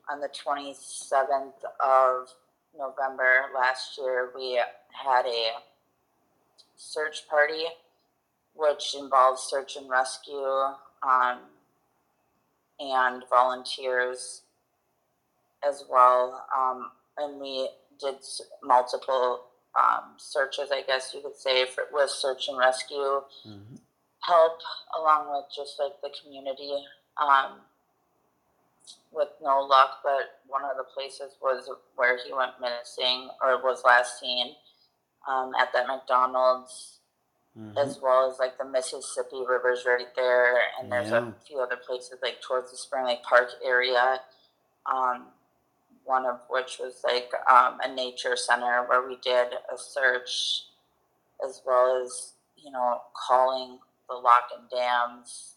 on the 27th of November last year. We had a search party, which involves search and rescue um, and volunteers as well. Um, and we did multiple um, searches, I guess you could say, for, with search and rescue help along with just like the community um, with no luck but one of the places was where he went missing or was last seen um, at that mcdonald's Mhm. as well as like the mississippi river's right there and there's Yeah. a few other places like towards the spring lake park area um, one of which was like um, a nature center where we did a search as well as you know calling the lock and dams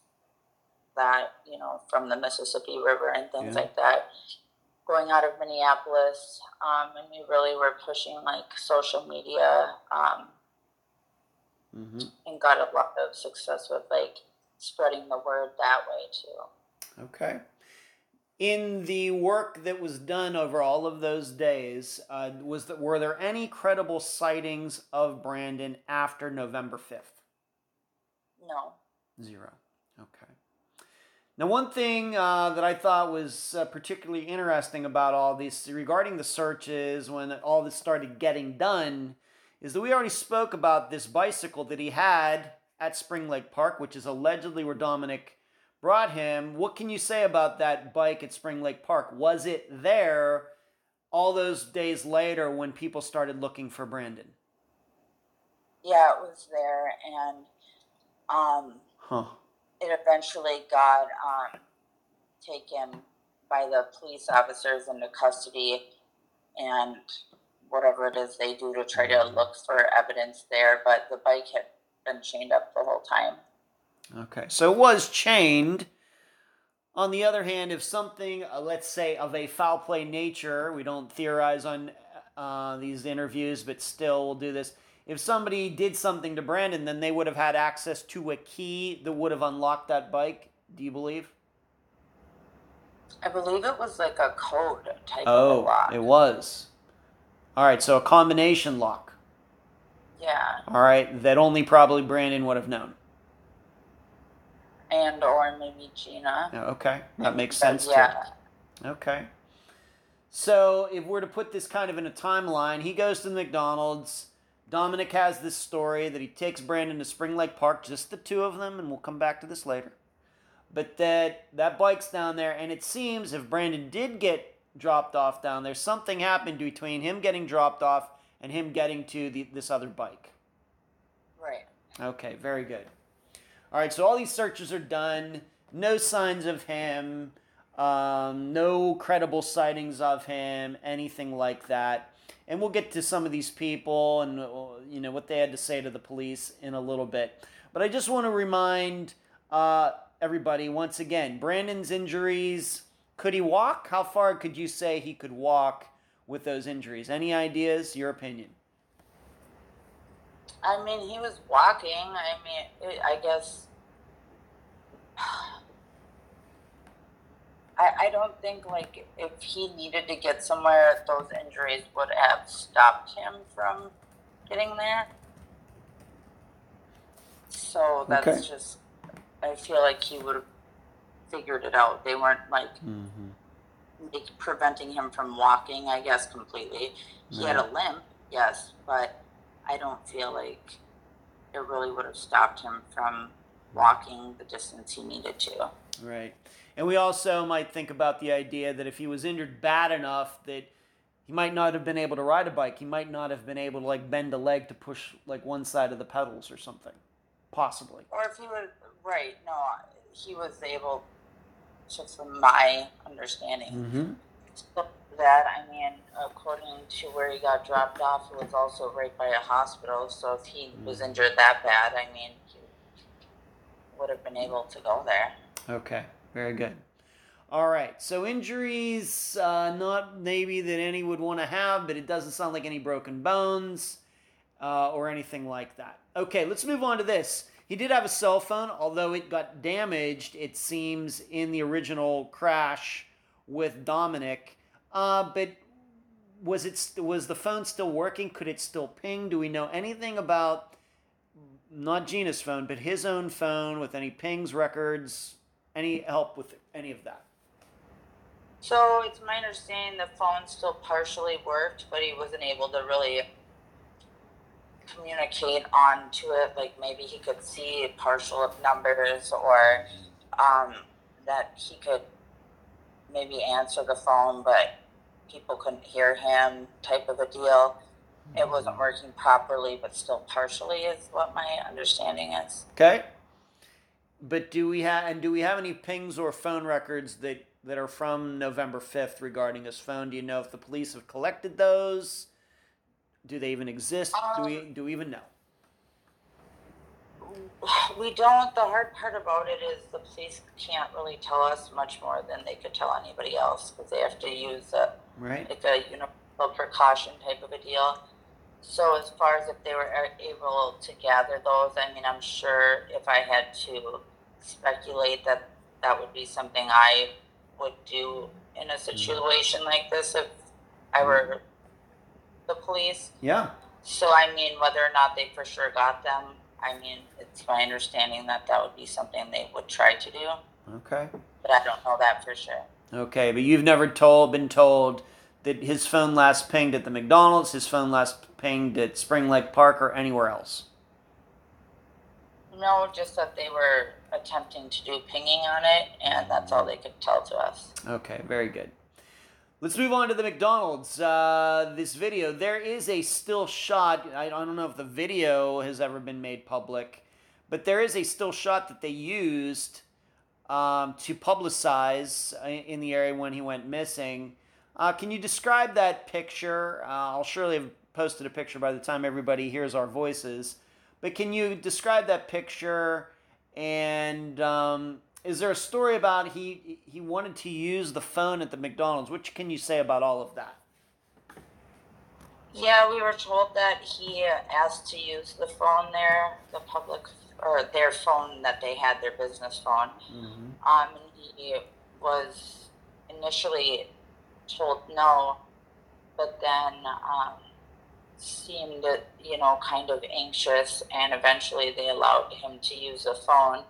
that you know from the Mississippi River and things Yeah. like that going out of Minneapolis um, and we really were pushing like social media um, Mhm. and got a lot of success with like spreading the word that way too. Okay. In the work that was done over all of those days, uh, was that were there any credible sightings of Brandon after November fifth? No. Zero. Okay. Now, one thing uh, that I thought was uh, particularly interesting about all this regarding the searches when all this started getting done is that we already spoke about this bicycle that he had at Spring Lake Park, which is allegedly where Dominic brought him. What can you say about that bike at Spring Lake Park? Was it there all those days later when people started looking for Brandon? Yeah, it was there and um Huh. it eventually got um, taken by the police officers into custody and whatever it is they do to try to look for evidence there. But the bike had been chained up the whole time. Okay, so it was chained. On the other hand, if something, uh, let's say, of a foul play nature, we don't theorize on uh, these interviews, but still we'll do this. If somebody did something to Brandon, then they would have had access to a key that would have unlocked that bike. Do you believe? I believe it was like a code type of a Oh, lock. it was. All right, so a combination lock. Yeah, All right, that only probably Brandon would have known. and or maybe Gina. Yeah, Okay, that makes But sense yeah, too. Okay. So if we're to put this kind of in a timeline, he goes to the McDonald's. Dominic has this story that he takes Brandon to Spring Lake Park, just the two of them, and we'll come back to this later. But that that bike's down there, and it seems if Brandon did get dropped off down there, something happened between him getting dropped off and him getting to the, this other bike. right. Okay, very good. All right, so all these searches are done. No signs of him. Um, no credible sightings of him. Anything like that. And we'll get to some of these people and uh, you know what they had to say to the police in a little bit. But I just want to remind uh, everybody once again: Brandon's injuries. Could he walk? How far could you say he could walk with those injuries? Any ideas? Your opinion? I mean, he was walking. I mean, it, I guess. I, I don't think like if he needed to get somewhere, those injuries would have stopped him from getting there. So that's Okay. just. I feel like he would have figured it out. They weren't like Mm-hmm. preventing him from walking. I guess completely. He had a limp, yes, but I don't feel like it really would have stopped him from walking the distance he needed to. Right. And we also might think about the idea that if he was injured bad enough that he might not have been able to ride a bike, he might not have been able to like bend a leg to push like one side of the pedals or something. Possibly. Or if he was right, no, he was able to, from my understanding, Mm-hmm. So that I mean, according to where he got dropped off, it was also right by a hospital. So if he was injured that bad, I mean, he would have been able to go there. Okay. Very good. All right. So injuries, uh, not maybe that any would want to have, but it doesn't sound like any broken bones uh, or anything like that. Okay. Let's move on to this. He did have a cell phone, although it got damaged. It seems in the original crash with Dominic. Uh, but was it was the phone still working? Could it still ping? Do we know anything about not Gina's phone, but his own phone with any pings, records, any help with any of that? So it's my understanding the phone still partially worked, but he wasn't able to really communicate onto it. Like maybe he could see partial of numbers, or um, that he could maybe answer the phone, but people couldn't hear him, type of a deal. It wasn't working properly, but still partially is what my understanding is. Okay. But do we have and do we have any pings or phone records that that are from November fifth regarding his phone? Do you know if the police have collected those? Do they even exist? do we um, do we even know? We don't. The hard part about it is the police can't really tell us much more than they could tell anybody else because they have to use a Right. like a universal precaution type of a deal. So as far as if they were able to gather those, I mean, I'm sure if I had to speculate that that would be something I would do in a mm-hmm. situation like this if I mm-hmm. were the police. Yeah. So I mean, whether or not they for sure got them, I mean, it's my understanding that that would be something they would try to do, Okay. but I don't know that for sure. Okay, but you've never told been told that his phone last pinged at the McDonald's, his phone last pinged at Spring Lake Park, or anywhere else. No, just that they were attempting to do pinging on it, and that's all they could tell to us. Okay, very good. Let's move on to the McDonald's. Uh, this video, there is a still shot. I don't know if the video has ever been made public, but there is a still shot that they used um, to publicize in the area when he went missing. Uh, can you describe that picture? Uh, I'll surely have posted a picture by the time everybody hears our voices. But can you describe that picture? And um, is there a story about he he wanted to use the phone at the McDonald's? What can you say about all of that? Yeah, we were told that he asked to use the phone there, the public or their phone that they had, their business phone. Mm-hmm. Um, and he was initially told no, but then um, seemed, you know, kind of anxious, and eventually they allowed him to use a phone.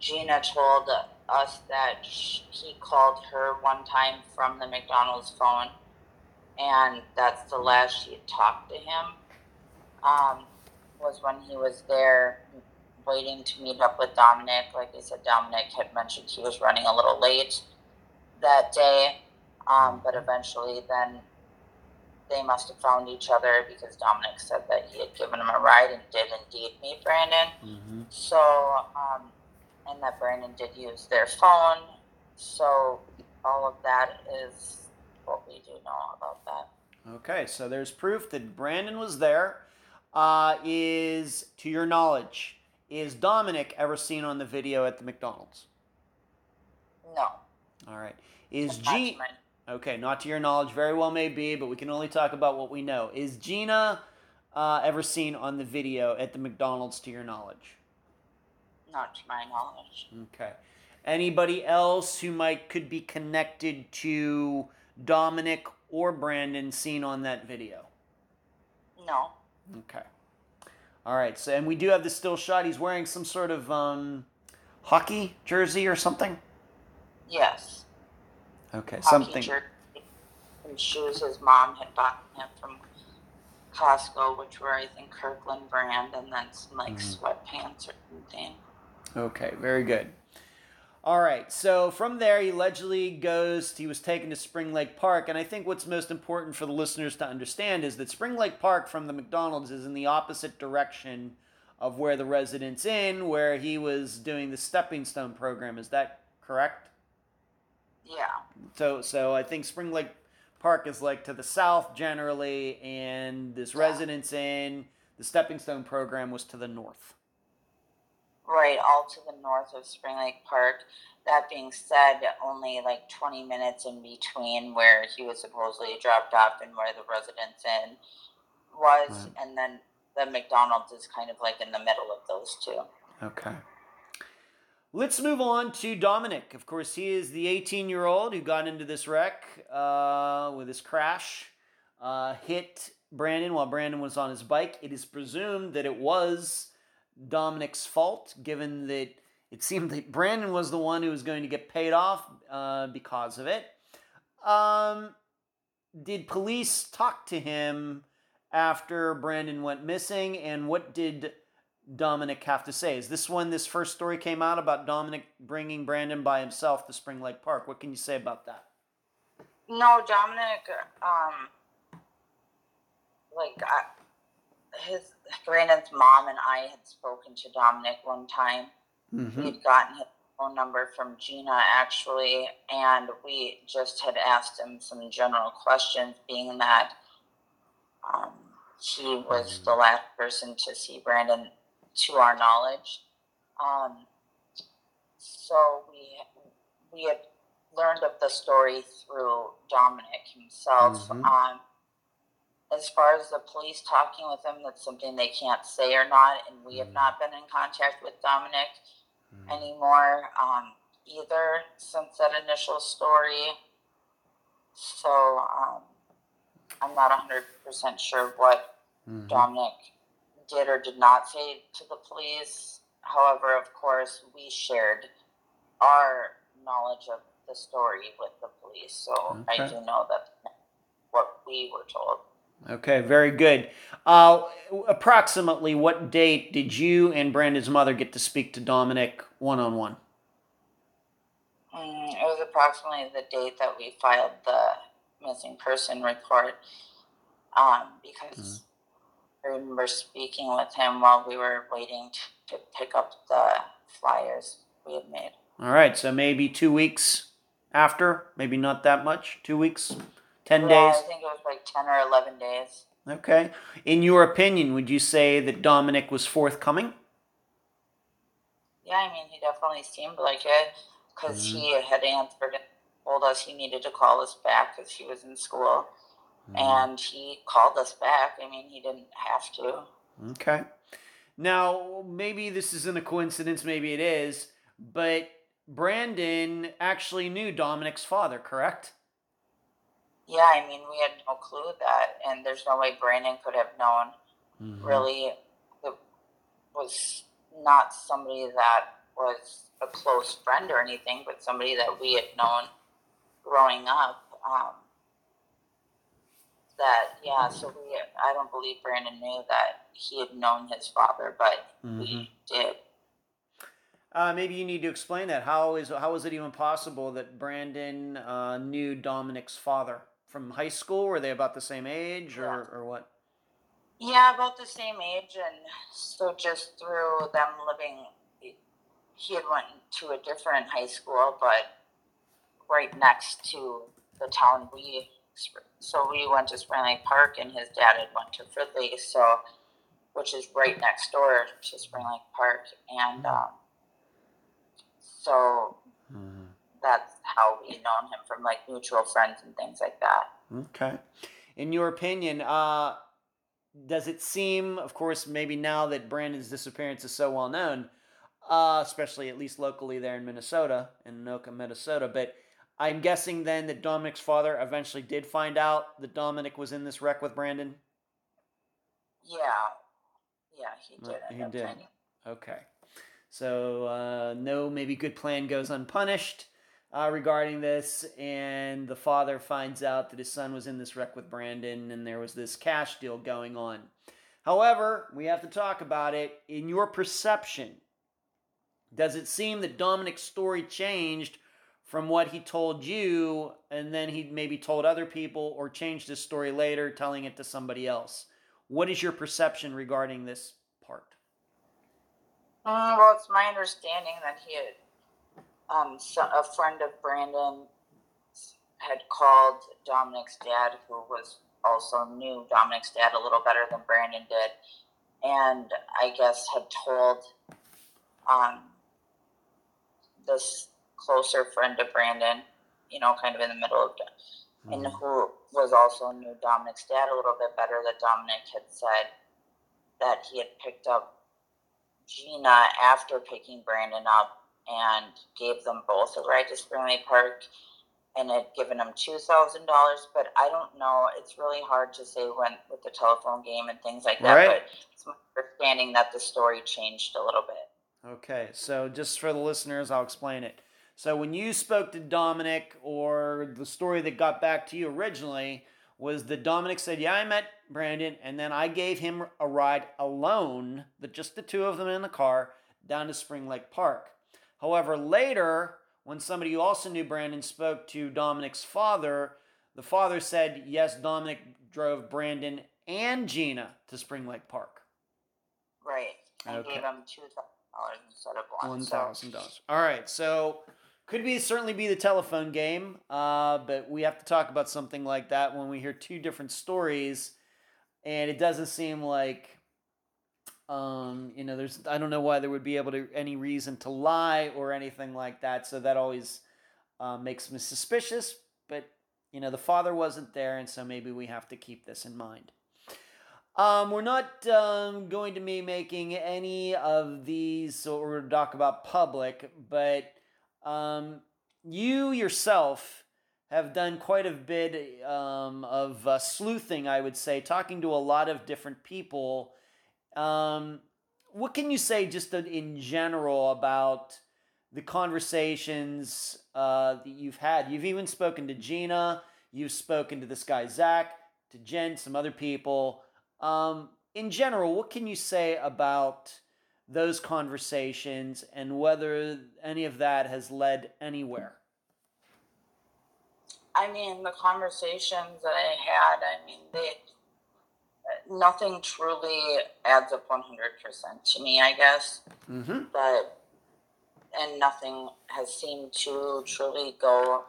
Gina told us that he called her one time from the McDonald's phone, and that's the last she had talked to him. Um, was when he was there waiting to meet up with Dominic. Like I said, Dominic had mentioned he was running a little late that day, um, but eventually then they must have found each other because Dominic said that he had given him a ride and did indeed meet Brandon. Mm-hmm. So, um, and that Brandon did use their phone. So, all of that is what we do know about that. Okay, so there's proof that Brandon was there. Uh, is, to your knowledge, is Dominic ever seen on the video at the McDonald's? No. All right. Is Not to G? Okay, not to your knowledge. Very well may be, but we can only talk about what we know. Is Gina uh, ever seen on the video at the McDonald's to your knowledge? Not to my knowledge. Okay. Anybody else who might could be connected to Dominic or Brandon seen on that video? No. Okay. All right. So, and we do have the still shot. He's wearing some sort of um, hockey jersey or something. Yes. Okay, Hockey something. jersey and shoes his mom had bought him from Costco, which were I think Kirkland brand, and then some like Mhm. sweatpants or something. Okay, very good. All right, so from there, he allegedly goes, he was taken to Spring Lake Park. And I think what's most important for the listeners to understand is that Spring Lake Park from the McDonald's is in the opposite direction of where the Residence Inn, where he was doing the Stepping Stone program. Is that correct? Yeah. So, so I think Spring Lake Park is like to the south generally, and this Yeah. Residence Inn, the Stepping Stone program was to the north. Right, all to the north of Spring Lake Park. That being said, only like 20 minutes in between where he was supposedly dropped off and where the Residence Inn was, Right. and then the McDonald's is kind of like in the middle of those two. Okay. Let's move on to Dominic. Of course, he is the 18 year old who got into this wreck uh, with his crash, uh, hit Brandon while Brandon was on his bike. It is presumed that it was Dominic's fault, given that it seemed that Brandon was the one who was going to get paid off uh, because of it. Um, did police talk to him after Brandon went missing, and what did Dominic have to say? Is this when this first story came out about Dominic bringing Brandon by himself to Spring Lake Park? What can you say about that? No, Dominic, um, like, I, his, Brandon's mom and I had spoken to Dominic one time. Mm-hmm. We'd gotten his phone number from Gina actually, and we just had asked him some general questions, being that um, he was the last person to see Brandon, to our knowledge. Um, so we we had learned of the story through Dominic himself. Mhm. Um, as far as the police talking with him, that's something they can't say or not, and we have Mhm. not been in contact with Dominic anymore um, either since that initial story. So um, I'm not 100% sure what Mhm. Dominic did or did not say to the police. However, of course, we shared our knowledge of the story with the police. So I do know that what we were told. Okay, very good. Uh, approximately what date did you and Brandon's mother get to speak to Dominic one on one? It was approximately the date that we filed the missing person report um, because I remember speaking with him while we were waiting to, to pick up the flyers we had made. All right, so maybe two weeks after, maybe not that much. Two weeks, ten Yeah, days. I think it was like 10 or 11 days. Okay. In your opinion, would you say that Dominic was forthcoming? Yeah, I mean, he definitely seemed like it because he mm-hmm. had answered and told us he needed to call us back because he was in school. Mm-hmm. And he called us back. I mean, he didn't have to. Okay. Now, maybe this isn't a coincidence, maybe it is, but Brandon actually knew Dominic's father, correct? Yeah, I mean, we had no clue that, and there's no way Brandon could have known. Mhm. Really, it was not somebody that was a close friend or anything, but somebody that we had known growing up. Um, that yeah, so we I don't believe Brandon knew that he had known his father, but Mhm. we did. Uh, maybe you need to explain that. How is how is it even possible that Brandon uh, knew Dominic's father from high school? Were they about the same age, or, Yeah. or what? Yeah, about the same age, and so just through them living, he had went to a different high school, but right next to the town we. So we went to Spring Lake Park, and his dad had went to Fridley, so which is right next door to Spring Lake Park, and um, so. That's how we known him from like mutual friends and things like that. Okay. In your opinion, uh, does it seem, of course, maybe now that Brandon's disappearance is so well known, uh, especially at least locally there in Minnesota, in Anoka, Minnesota, but I'm guessing then that Dominic's father eventually did find out that Dominic was in this wreck with Brandon? Yeah, yeah, he did. he did. Okay. So, uh, no, maybe good plan goes unpunished uh, regarding this, and the father finds out that his son was in this wreck with Brandon, and there was this cash deal going on. However, we have to talk about it. In your perception, does it seem that Dominic's story changed from what he told you, and then he maybe told other people, or changed his story later, telling it to somebody else? What is your perception regarding this part? Mm, well, it's my understanding that he had, um, so, a friend of Brandon had called Dominic's dad, who was also knew Dominic's dad a little better than Brandon did, and I guess had told um, this closer friend of Brandon, you know, kind of in the middle of, and who was also knew Dominic's dad a little bit better, that Dominic had said that he had picked up Gina after picking Brandon up and gave them both a ride to Spring Lake Park and had given them two thousand dollars. But I don't know. It's really hard to say when with the telephone game and things like that. Right. But it's my understanding that the story changed a little bit. Okay, so just for the listeners, I'll explain it. So when you spoke to Dominic, or the story that got back to you originally was that Dominic said, "Yeah, I met Brandon, and then I gave him a ride alone, the just the two of them in the car, down to Spring Lake Park." However, later, when somebody who also knew Brandon spoke to Dominic's father, the father said, "Yes, Dominic drove Brandon and Gina to Spring Lake Park." Right. And Okay. gave thousand dollars instead of one. One So thousand dollars. All right, so could be certainly be the telephone game, uh, but we have to talk about something like that when we hear two different stories, and it doesn't seem like, um, you know, there's I don't know why there would be able to any reason to lie or anything like that. So that always uh, makes me suspicious. But you know, the father wasn't there, and so maybe we have to keep this in mind. Um, we're not um, going to be making any of these or talk about public, but um, you yourself have done quite a bit um, of uh, sleuthing, I would say, talking to a lot of different people. Um, what can you say just in general about the conversations uh, that you've had? You've even spoken to Gina, you've spoken to this guy Zach, to Jen, some other people. Um, in general, what can you say about those conversations and whether any of that has led anywhere? I mean, the conversations that I had, I mean, they nothing truly adds up one hundred percent to me. I guess, Mm-hmm. but and nothing has seemed to truly go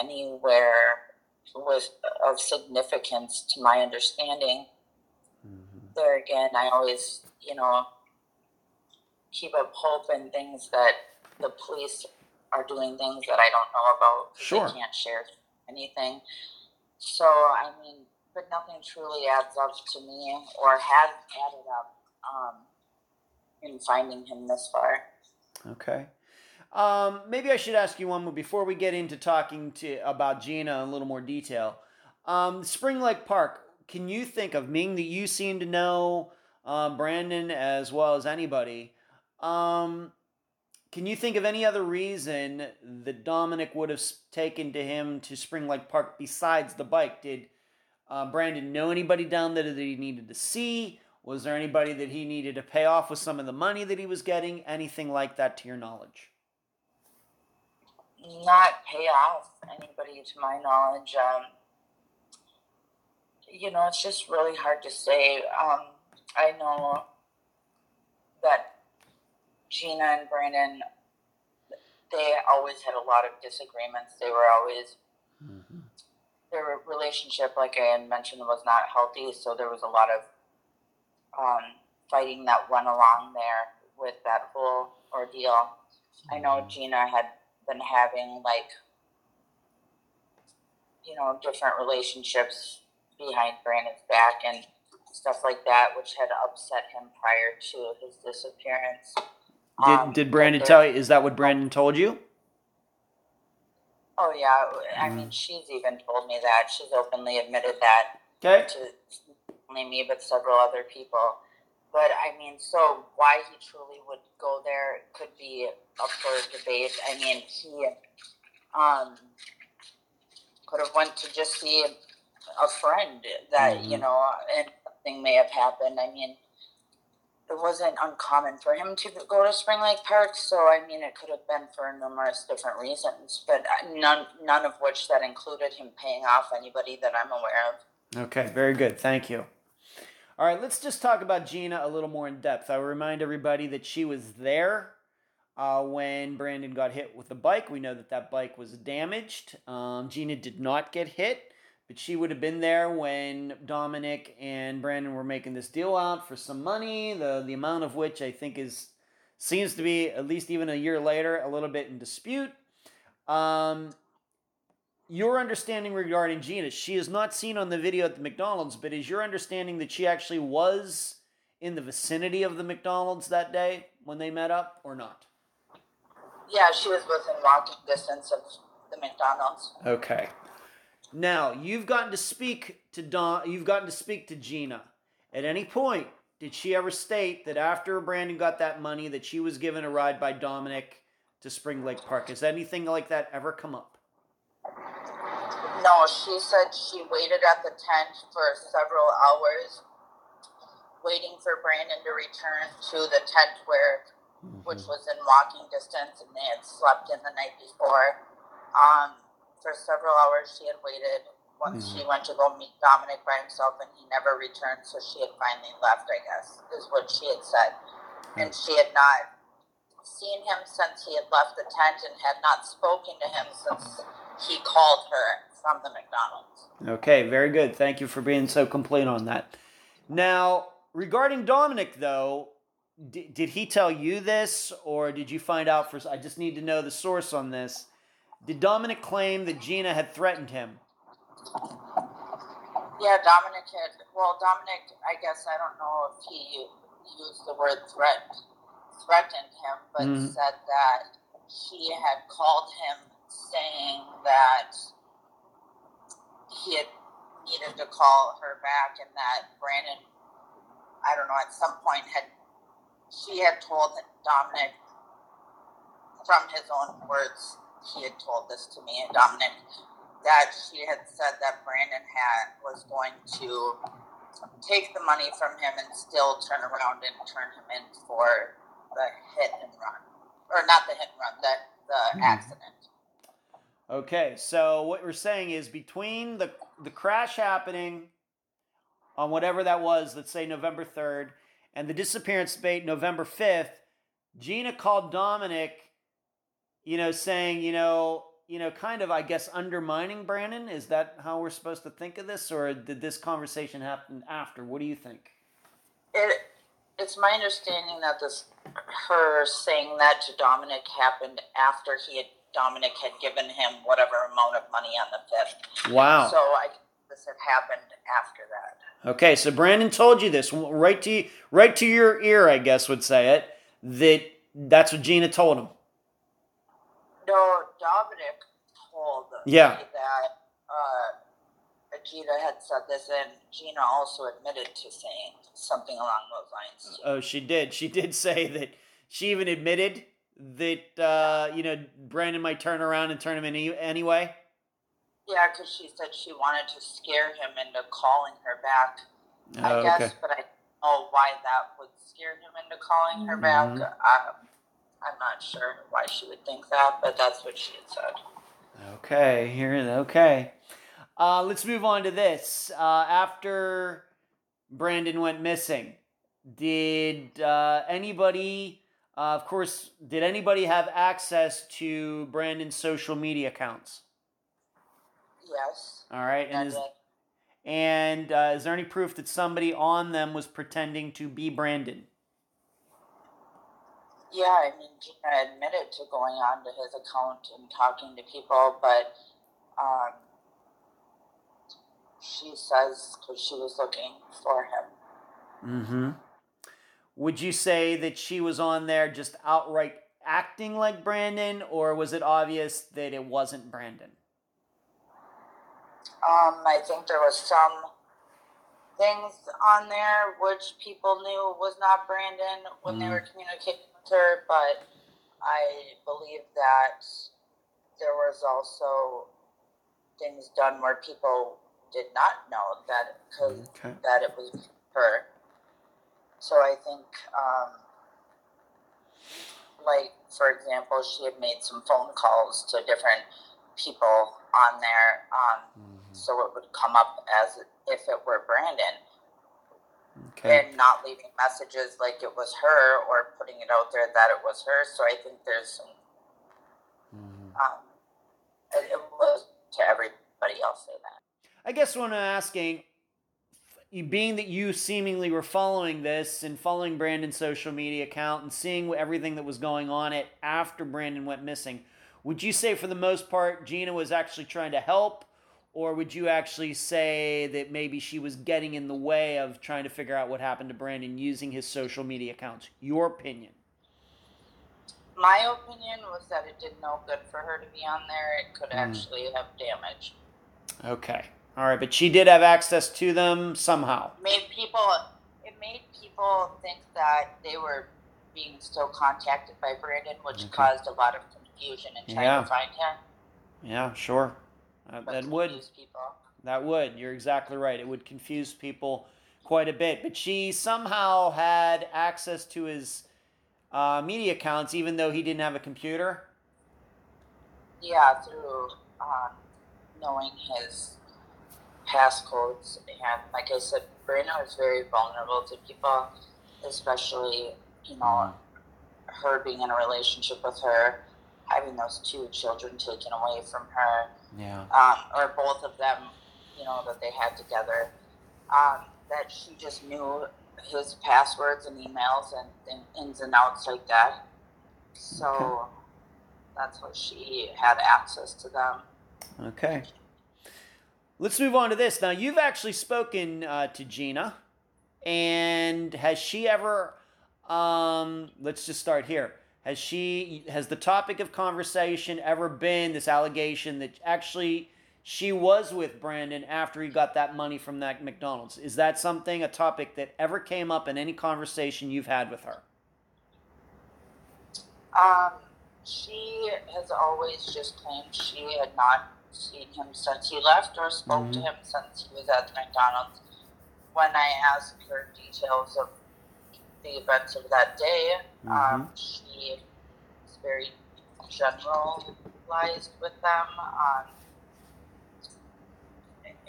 anywhere was of significance to my understanding. There again, I always, you know, keep up hope and things that the police are doing things that I don't know about. Sure. They can't share anything. So, I mean, but nothing truly adds up to me or has added up um, in finding him this far. Okay. Um, maybe I should ask you one more before we get into talking to about Gina in a little more detail. Um, Spring Lake Park. Can you think of, being that you seem to know uh, Brandon as well as anybody, um, can you think of any other reason that Dominic would have taken to him to Spring Lake Park besides the bike? Did uh, Brandon know anybody down there that he needed to see? Was there anybody that he needed to pay off with some of the money that he was getting? Anything like that to your knowledge? Not pay off anybody to my knowledge. Um, you know, it's just really hard to say. Um, I know that Gina and Brandon, they always had a lot of disagreements. They were always, mm-hmm. Their relationship, like I had mentioned, was not healthy. So there was a lot of um, fighting that went along there with that whole ordeal. I know mm-hmm. Gina had been having like, you know, different relationships behind Brandon's back and stuff like that, which had upset him prior to his disappearance. Did um, Did Brandon tell you? Is that what Brandon told you? Oh yeah, I mm. mean, she's even told me that. She's openly admitted that. Okay. To only me, but several other people. But I mean, so why he truly would go there could be up for debate. I mean, he um, could have went to just see a friend that mm-hmm. you know, and something may have happened. I mean, it wasn't uncommon for him to go to Spring Lake Park, so I mean, it could have been for numerous different reasons, but none none of which that included him paying off anybody that I'm aware of. Okay, very good. Thank you. All right, let's just talk about Gina a little more in depth. I will remind everybody that she was there uh, when Brandon got hit with the bike. We know that that bike was damaged. Um, Gina did not get hit, but she would have been there when Dominic and Brandon were making this deal out for some money. The the amount of which I think is seems to be at least even a year later a little bit in dispute. Um, your understanding regarding Gina, she is not seen on the video at the McDonald's, but is your understanding that she actually was in the vicinity of the McDonald's that day when they met up or not? Yeah, she was within walking distance of the McDonald's. Okay. Now, you've gotten to speak to Don you've gotten to speak to Gina. At any point, did she ever state that after Brandon got that money that she was given a ride by Dominic to Spring Lake Park? Has anything like that ever come up? No, she said she waited at the tent for several hours, waiting for Brandon to return to the tent where, mm-hmm. which was in walking distance, and they had slept in the night before. Um, for several hours, she had waited. Once she mm. went to go meet Dominic by himself, and he never returned, so she had finally left. I guess is what she had said, mm. and she had not seen him since he had left the tent, and had not spoken to him since he called her from the McDonald's. Okay, very good. Thank you for being so complete on that. Now, regarding Dominic, though, d- did he tell you this, or did you find out for? I just need to know the source on this. Did Dominic claim that Gina had threatened him? Yeah, Dominic had. Well, Dominic, I guess I don't know if he used the word threat, threatened him, but mm-hmm. said that he had called him saying that he had needed to call her back and that Brandon, I don't know, at some point had she had told Dominic from his own words, he had told this to me, and Dominic, that she had said that Brandon had was going to take the money from him and still turn around and turn him in for the hit and run, or not the hit and run, the the mm-hmm. accident. Okay, so what we're saying is between the the crash happening on whatever that was, let's say November 3rd, and the disappearance date November 5th, Gina called Dominic, you know, saying, you know, you know, kind of, I guess, undermining Brandon. Is that how we're supposed to think of this, or did this conversation happen after? What do you think? It, it's my understanding that this, her saying that to Dominic happened after he had Dominic had given him whatever amount of money on the fifth. Wow. So I this had happened after that. Okay, so Brandon told you this right to right to your ear, I guess would say it that that's what Gina told him. No, Dominic told Yeah. me that uh, Gina had said this, and Gina also admitted to saying something along those lines. Too. Oh, she did. She did say that she even admitted that uh, you know Brandon might turn around and turn him in any, anyway. Yeah, because she said she wanted to scare him into calling her back. I Oh, guess, okay. but I don't know why that would scare him into calling her back. Mhm. I'm not sure why she would think that, but that's what she had said. Okay, here. Okay. Uh, let's move on to this. Uh, after Brandon went missing, did uh, anybody, uh, of course, did anybody have access to Brandon's social media accounts? Yes. All right, and is and uh, is there any proof that somebody on them was pretending to be Brandon? Yeah, I mean, Gina admitted to going onto his account and talking to people, but um, she says because she was looking for him. Mm-hmm. Would you say that she was on there just outright acting like Brandon, or was it obvious that it wasn't Brandon? Um, I think there was some things on there which people knew was not Brandon when they Mm. were communicating with her, but I believe that there was also things done where people did not know that because Okay. that it was her. So I think, um, like for example, she had made some phone calls to different people on there. Um, so it would come up as if it were Brandon Okay. and not leaving messages like it was her or putting it out there that it was her. So I think there's some, Mhm. um, it, it was to everybody else say that. I guess what I'm asking, being that you seemingly were following this and following Brandon's social media account and seeing everything that was going on it after Brandon went missing, would you say for the most part Gina was actually trying to help, or would you actually say that maybe she was getting in the way of trying to figure out what happened to Brandon using his social media accounts? Your opinion. My opinion was that it did no good for her to be on there. It could Mm. actually have damage. Okay. All right, but she did have access to them somehow. Made people. It made people think that they were being still contacted by Brandon, which Okay. caused a lot of confusion in trying Yeah. to find him. Yeah, sure. Uh, that would. confuse people. That would. You're exactly right. It would confuse people quite a bit. But she somehow had access to his uh, media accounts, even though he didn't have a computer. Yeah, through um, knowing his passcodes and, like I said, Brandon was very vulnerable to people, especially you know her being in a relationship with her, having those two children taken away from her, Yeah. um, or both of them, you know, that they had together. Um, that she just knew his passwords and emails and, and ins and outs like that. So that's how she had access to them. Okay. Let's move on to this. Now, you've actually spoken uh, to Gina, and has she ever? Um, let's just start here. Has she? Has the topic of conversation ever been this allegation that actually she was with Brandon after he got that money from that McDonald's? Is that something a topic that ever came up in any conversation you've had with her? Um, she has always just claimed she had not seen him since he left or spoke to Mhm. him since he was at the McDonald's. When I asked her details of the events of that day, um, she was very generalized with them. Um,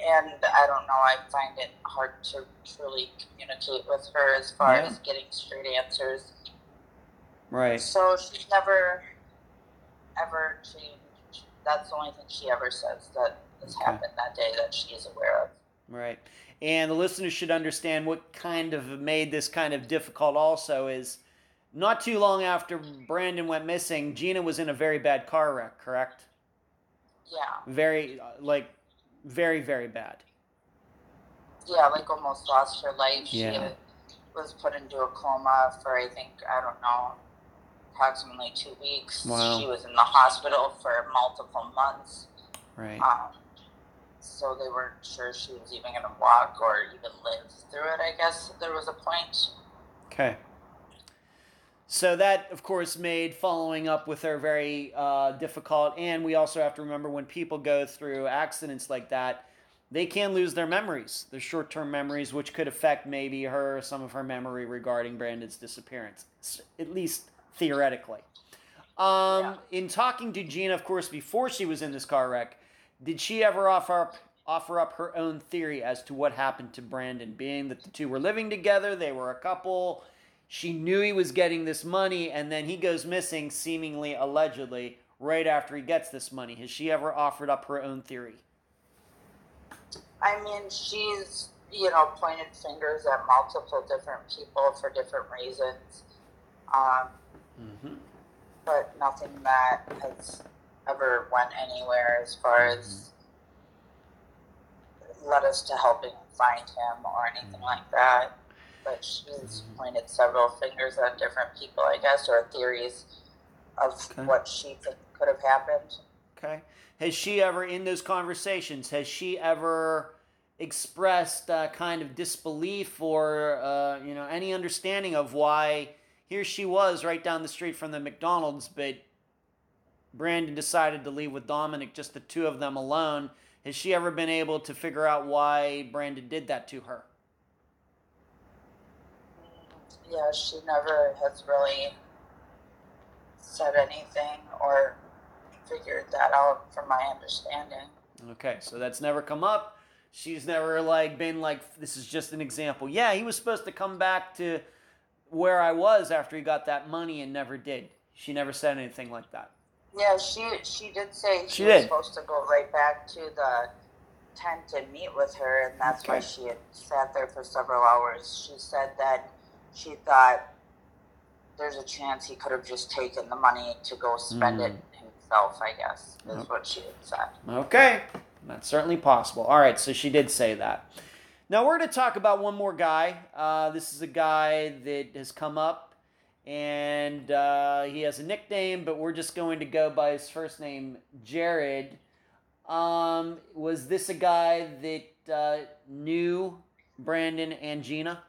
and I don't know, I find it hard to truly communicate with her as far Yeah. as getting straight answers. Right. So she's never ever changed. That's the only thing she ever says that has Okay. happened that day that she is aware of. Right. And the listeners should understand what kind of made this kind of difficult also is not too long after Brandon went missing, Gina was in a very bad car wreck, correct? Yeah, Very, uh, like, very, very bad. yeah, like almost lost her life. Yeah. She was put into a coma for I think I don't know approximately two weeks. Wow. She was in the hospital for multiple months. Right. Um, so they weren't sure she was even going to walk or even live through it, I guess there was a point. Okay. So that, of course, made following up with her very uh, difficult. And we also have to remember when people go through accidents like that, they can lose their memories, their short term memories, which could affect maybe her, some of her memory regarding Brandon's disappearance, at least theoretically. Um, Yeah. In talking to Gina, of course, before she was in this car wreck, did she ever offer up, offer up her own theory as to what happened to Brandon? Being that the two were living together, they were a couple. She knew he was getting this money, and then he goes missing, seemingly allegedly, right after he gets this money. Has she ever offered up her own theory? I mean, she's, you know, pointed fingers at multiple different people for different reasons. Um, Mm-hmm. but nothing that has ever went anywhere as far as led us to helping find him or anything like that. But she's pointed several fingers at different people, I guess, or theories of Okay. what she think could have happened. Okay. Has she ever, in those conversations, has she ever expressed uh, kind of disbelief or, uh, you know, any understanding of why here she was right down the street from the McDonald's, but Brandon decided to leave with Dominic, just the two of them alone? Has she ever been able to figure out why Brandon did that to her? Yeah, she never has really said anything or figured that out from my understanding. Okay, so that's never come up. She's never like been like this is just an example. Yeah, he was supposed to come back to where I was after he got that money and never did. She never said anything like that. Yeah, she she did say She she, was did. supposed to go right back to the tent and meet with her, and that's why she had sat there for several hours. She said that she thought there's a chance he could have just taken the money to go spend it himself. I guess is what she had said. Okay, that's certainly possible. All right, so she did say that. Now we're going to talk about one more guy. Uh, this is a guy that has come up, and uh, he has a nickname, but we're just going to go by his first name, Jared. Um, was this a guy that uh, knew Brandon and Gina?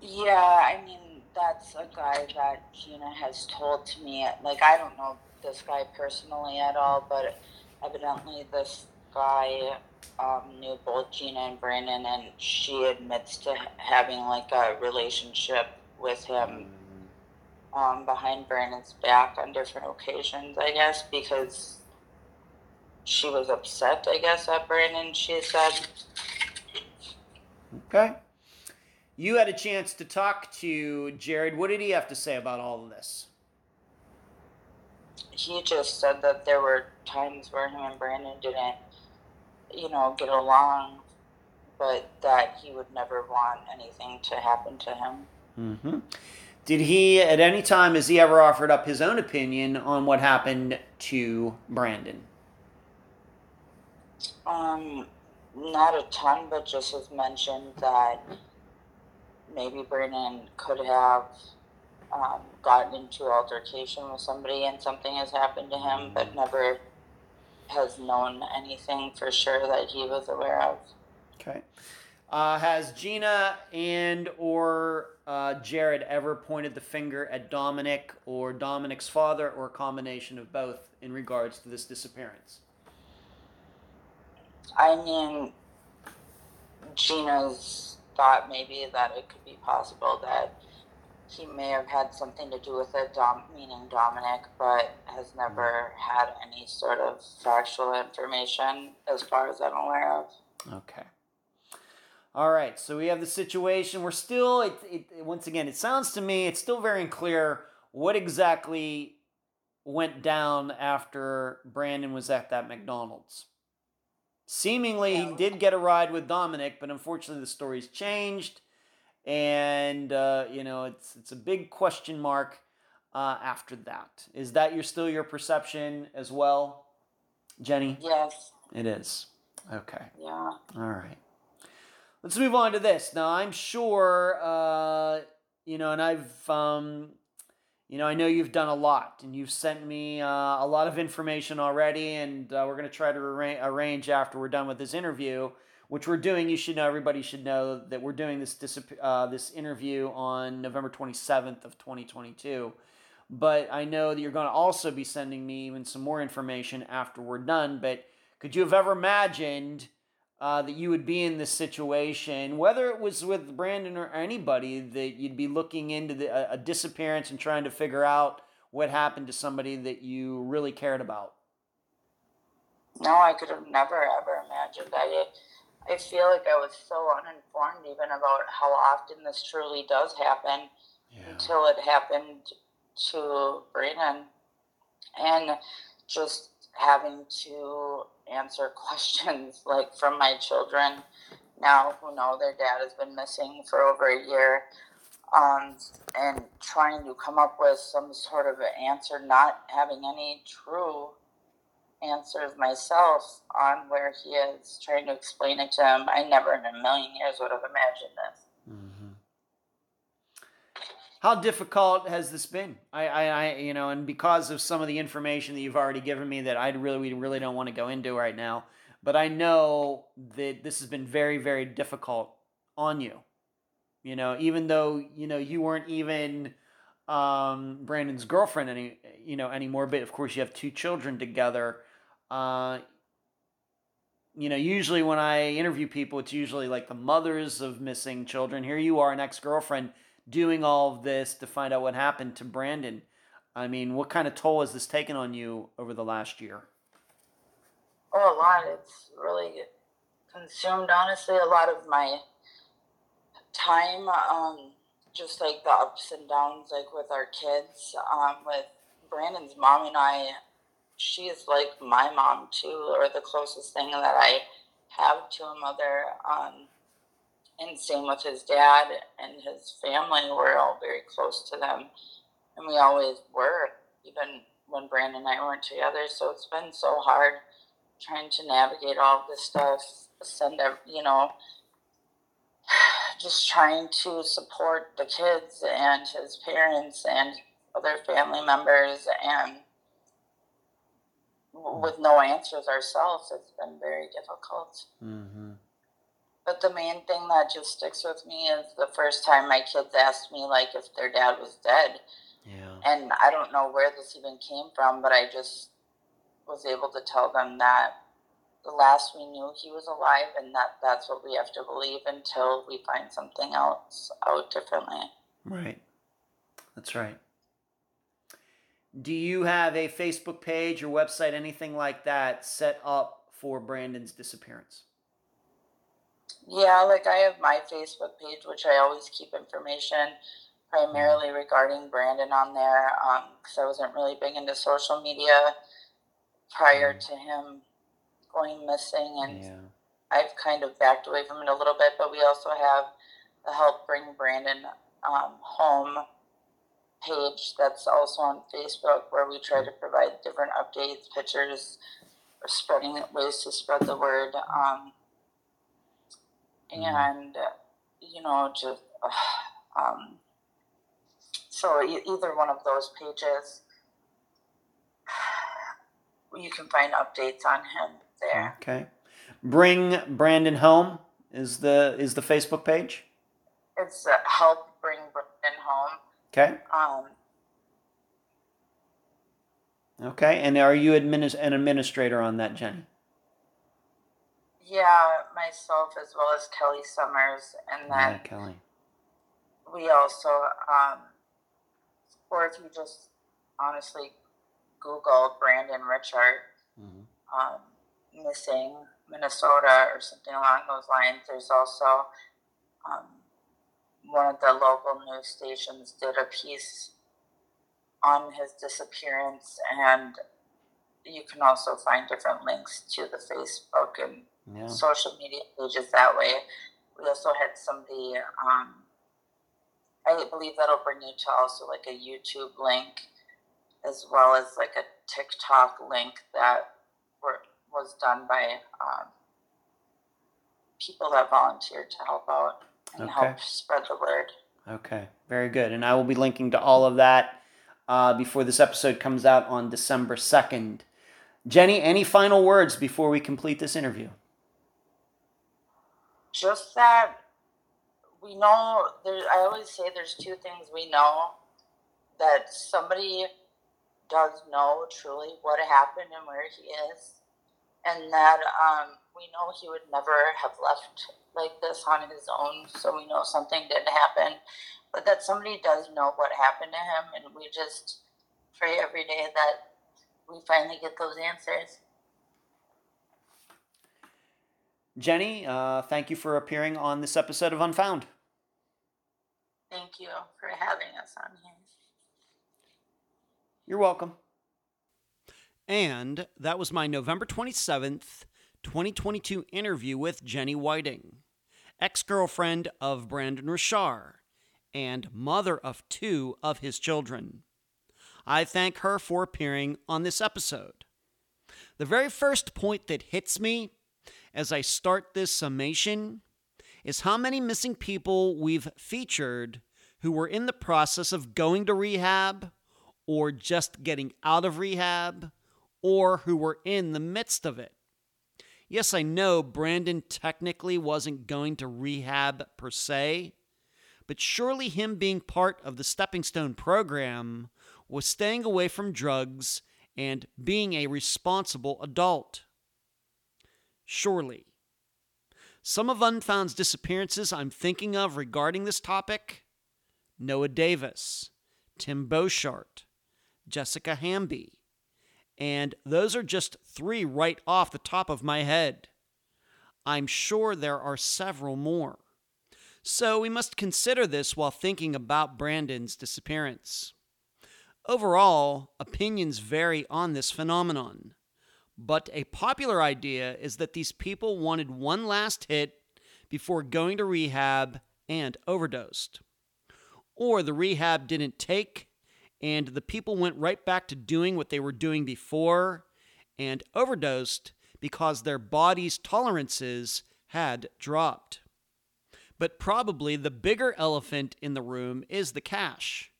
Yeah, I mean that's a guy that Gina has told to me. Like I don't know this guy personally at all, but evidently this guy um, knew both Gina and Brandon, and she admits to having like a relationship with him um, behind Brandon's back on different occasions. I guess because she was upset. I guess at Brandon. She said. Okay. You had a chance to talk to Jared. What did he have to say about all of this? he just said that there were times where him and Brandon didn't, you know, get along, but that he would never want anything to happen to him. Mm-hmm. Did he, at any time, has he ever offered up his own opinion on what happened to Brandon? Um, not a ton, but just has mentioned that maybe Brandon could have um, gotten into altercation with somebody and something has happened to him, but never has known anything for sure that he was aware of. Okay. Uh, has Gina and or uh, Jared ever pointed the finger at Dominic or Dominic's father, or a combination of both, in regards to this disappearance? I mean, Gina's thought maybe that it could be possible that he may have had something to do with it, Dom, meaning Dominic, but has never had any sort of factual information as far as I'm aware of. Okay. All right. So we have the situation. We're still. It, it once again. It sounds to me. It's still very unclear what exactly went down after Brandon was at that McDonald's. Seemingly, he did get a ride with Dominic, but unfortunately, the story's changed, and uh, you know it's it's a big question mark uh, after that. Is that your still your perception as well, Jenny? Yes, It is. Okay. yeah. All right. Let's move on to this. Now, I'm sure, uh, you know, and I've, um, you know, I know you've done a lot and you've sent me uh, a lot of information already, and uh, we're going to try to arra- arrange after we're done with this interview, which we're doing. You should know, everybody should know that we're doing this uh, this interview on November 27th of 2022. But I know that you're going to also be sending me even some more information after we're done. But could you have ever imagined? Uh, that you would be in this situation, whether it was with Brandon or anybody, that you'd be looking into the, a, a disappearance and trying to figure out what happened to somebody that you really cared about? No, I could have never ever imagined. I, I feel like I was so uninformed even about how often this truly does happen yeah. until it happened to Brandon, and just having to answer questions like from my children now who know their dad has been missing for over a year um, and trying to come up with some sort of answer, not having any true answers myself on where he is, trying to explain it to him. I never in a million years would have imagined this. How difficult has this been? I, I, I, you know, and because of some of the information that you've already given me that I really, we really don't want to go into right now, but I know that this has been very, very difficult on you. You know, even though you know you weren't even um, Brandon's girlfriend any, you know, anymore, but of course you have two children together. Uh, you know, usually when I interview people, it's usually like the mothers of missing children. Here you are, an ex girlfriend doing all of this to find out what happened to Brandon. I mean, what kind of toll has this taken on you over the last year? Oh, a lot. It's really consumed, honestly, a lot of my time. Um, just like the ups and downs, like with our kids. Um, with Brandon's mom and I, she is like my mom too, or the closest thing that I have to a mother. Um, and same with his dad and his family. We're all very close to them, and we always were, even when Brandon and I weren't together. So it's been so hard trying to navigate all this stuff. Send, you know, just trying to support the kids and his parents and other family members and with no answers ourselves it's been very difficult mm-hmm. But the main thing that just sticks with me is the first time my kids asked me like if their dad was dead. Yeah. And I don't know where this even came from, but I just was able to tell them that the last we knew he was alive and that that's what we have to believe until we find something else out differently. Right. That's right. Do you have a Facebook page or website, anything like that, set up for Brandon's disappearance? Yeah, like I have my Facebook page, which I always keep information primarily regarding Brandon on there because um, I wasn't really big into social media prior mm. to him going missing. And yeah. I've kind of backed away from it a little bit, but we also have the Help Bring Brandon um, Home page that's also on Facebook where we try to provide different updates, pictures, or spreading ways to spread the word. Um, Mm-hmm. and you know just uh, um, so e- either one of those pages you can find updates on him there. Okay. Bring brandon home is the is the facebook page? It's uh, help bring brandon home. Okay. Um okay and are you administ- an administrator on that jenny yeah, myself as well as Kelly Summers, and then yeah, Kelly. We also, um, or if you just honestly Google Brandon Richard mm-hmm. um, missing Minnesota or something along those lines, there's also um, one of the local news stations did a piece on his disappearance, and you can also find different links to the Facebook and yeah. social media pages that way. We also had somebody, um, I believe that'll bring you to also like a YouTube link as well as like a TikTok link that were, was done by um, people that volunteered to help out and okay. help spread the word. Okay, very good. And I will be linking to all of that uh, before this episode comes out on December 2nd. Jenny, any final words before we complete this interview? Just that we know there I always say there's two things we know that somebody does know truly what happened and where he is and that um, we know he would never have left like this on his own so we know something did happen but that somebody does know what happened to him and we just pray every day that we finally get those answers jenny uh, thank you for appearing on this episode of unfound thank you for having us on here you're welcome and that was my November 27th, 2022 interview with Jenny Whiting, ex girlfriend of Brandon Richard and mother of two of his children. I thank her for appearing on this episode. The very first point that hits me as I start this summation is how many missing people we've featured who were in the process of going to rehab or just getting out of rehab or who were in the midst of it. Yes, I know Brandon technically wasn't going to rehab per se, but surely him being part of the Stepping Stone program was staying away from drugs and being a responsible adult. Surely. Some of Unfound's disappearances I'm thinking of regarding this topic Noah Davis, Tim Boshart, Jessica Hamby, and those are just three right off the top of my head. I'm sure there are several more. So we must consider this while thinking about Brandon's disappearance. Overall, opinions vary on this phenomenon, but a popular idea is that these people wanted one last hit before going to rehab and overdosed. Or the rehab didn't take and the people went right back to doing what they were doing before and overdosed because their body's tolerances had dropped. But probably the bigger elephant in the room is the cash.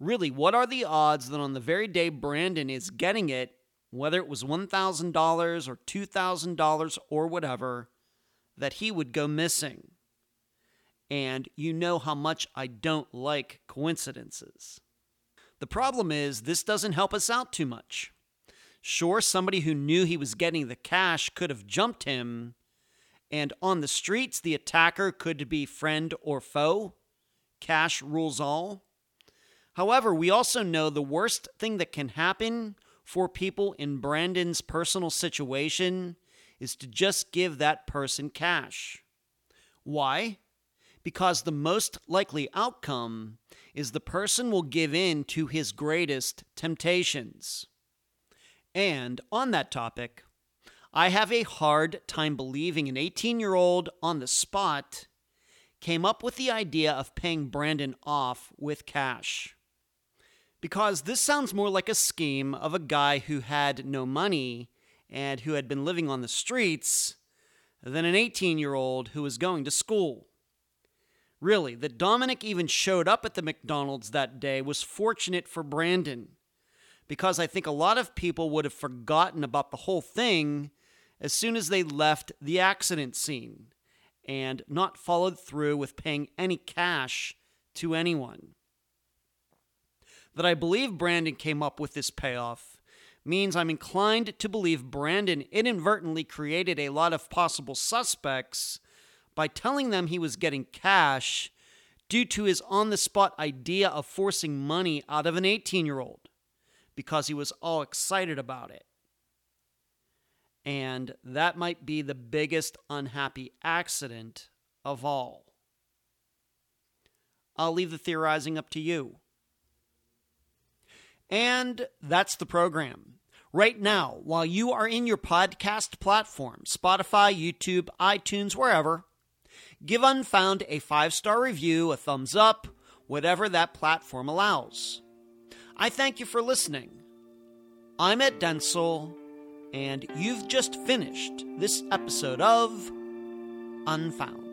Really, what are the odds that on the very day Brandon is getting it, whether it was $1,000 or $2,000 or whatever, that he would go missing? And you know how much I don't like coincidences. The problem is, this doesn't help us out too much. Sure, somebody who knew he was getting the cash could have jumped him, and on the streets, the attacker could be friend or foe. Cash rules all. However, we also know the worst thing that can happen for people in Brandon's personal situation is to just give that person cash. Why? Because the most likely outcome is the person will give in to his greatest temptations. And on that topic, I have a hard time believing an 18 year old on the spot came up with the idea of paying Brandon off with cash. Because this sounds more like a scheme of a guy who had no money and who had been living on the streets than an 18 year old who was going to school. Really, that Dominic even showed up at the McDonald's that day was fortunate for Brandon because I think a lot of people would have forgotten about the whole thing as soon as they left the accident scene and not followed through with paying any cash to anyone. That I believe Brandon came up with this payoff means I'm inclined to believe Brandon inadvertently created a lot of possible suspects by telling them he was getting cash due to his on the spot idea of forcing money out of an 18 year old because he was all excited about it. And that might be the biggest unhappy accident of all. I'll leave the theorizing up to you. And that's the program. Right now, while you are in your podcast platform, Spotify, YouTube, iTunes, wherever, Give Unfound a five star review, a thumbs up, whatever that platform allows. I thank you for listening. I'm Ed Dentzel, and you've just finished this episode of Unfound.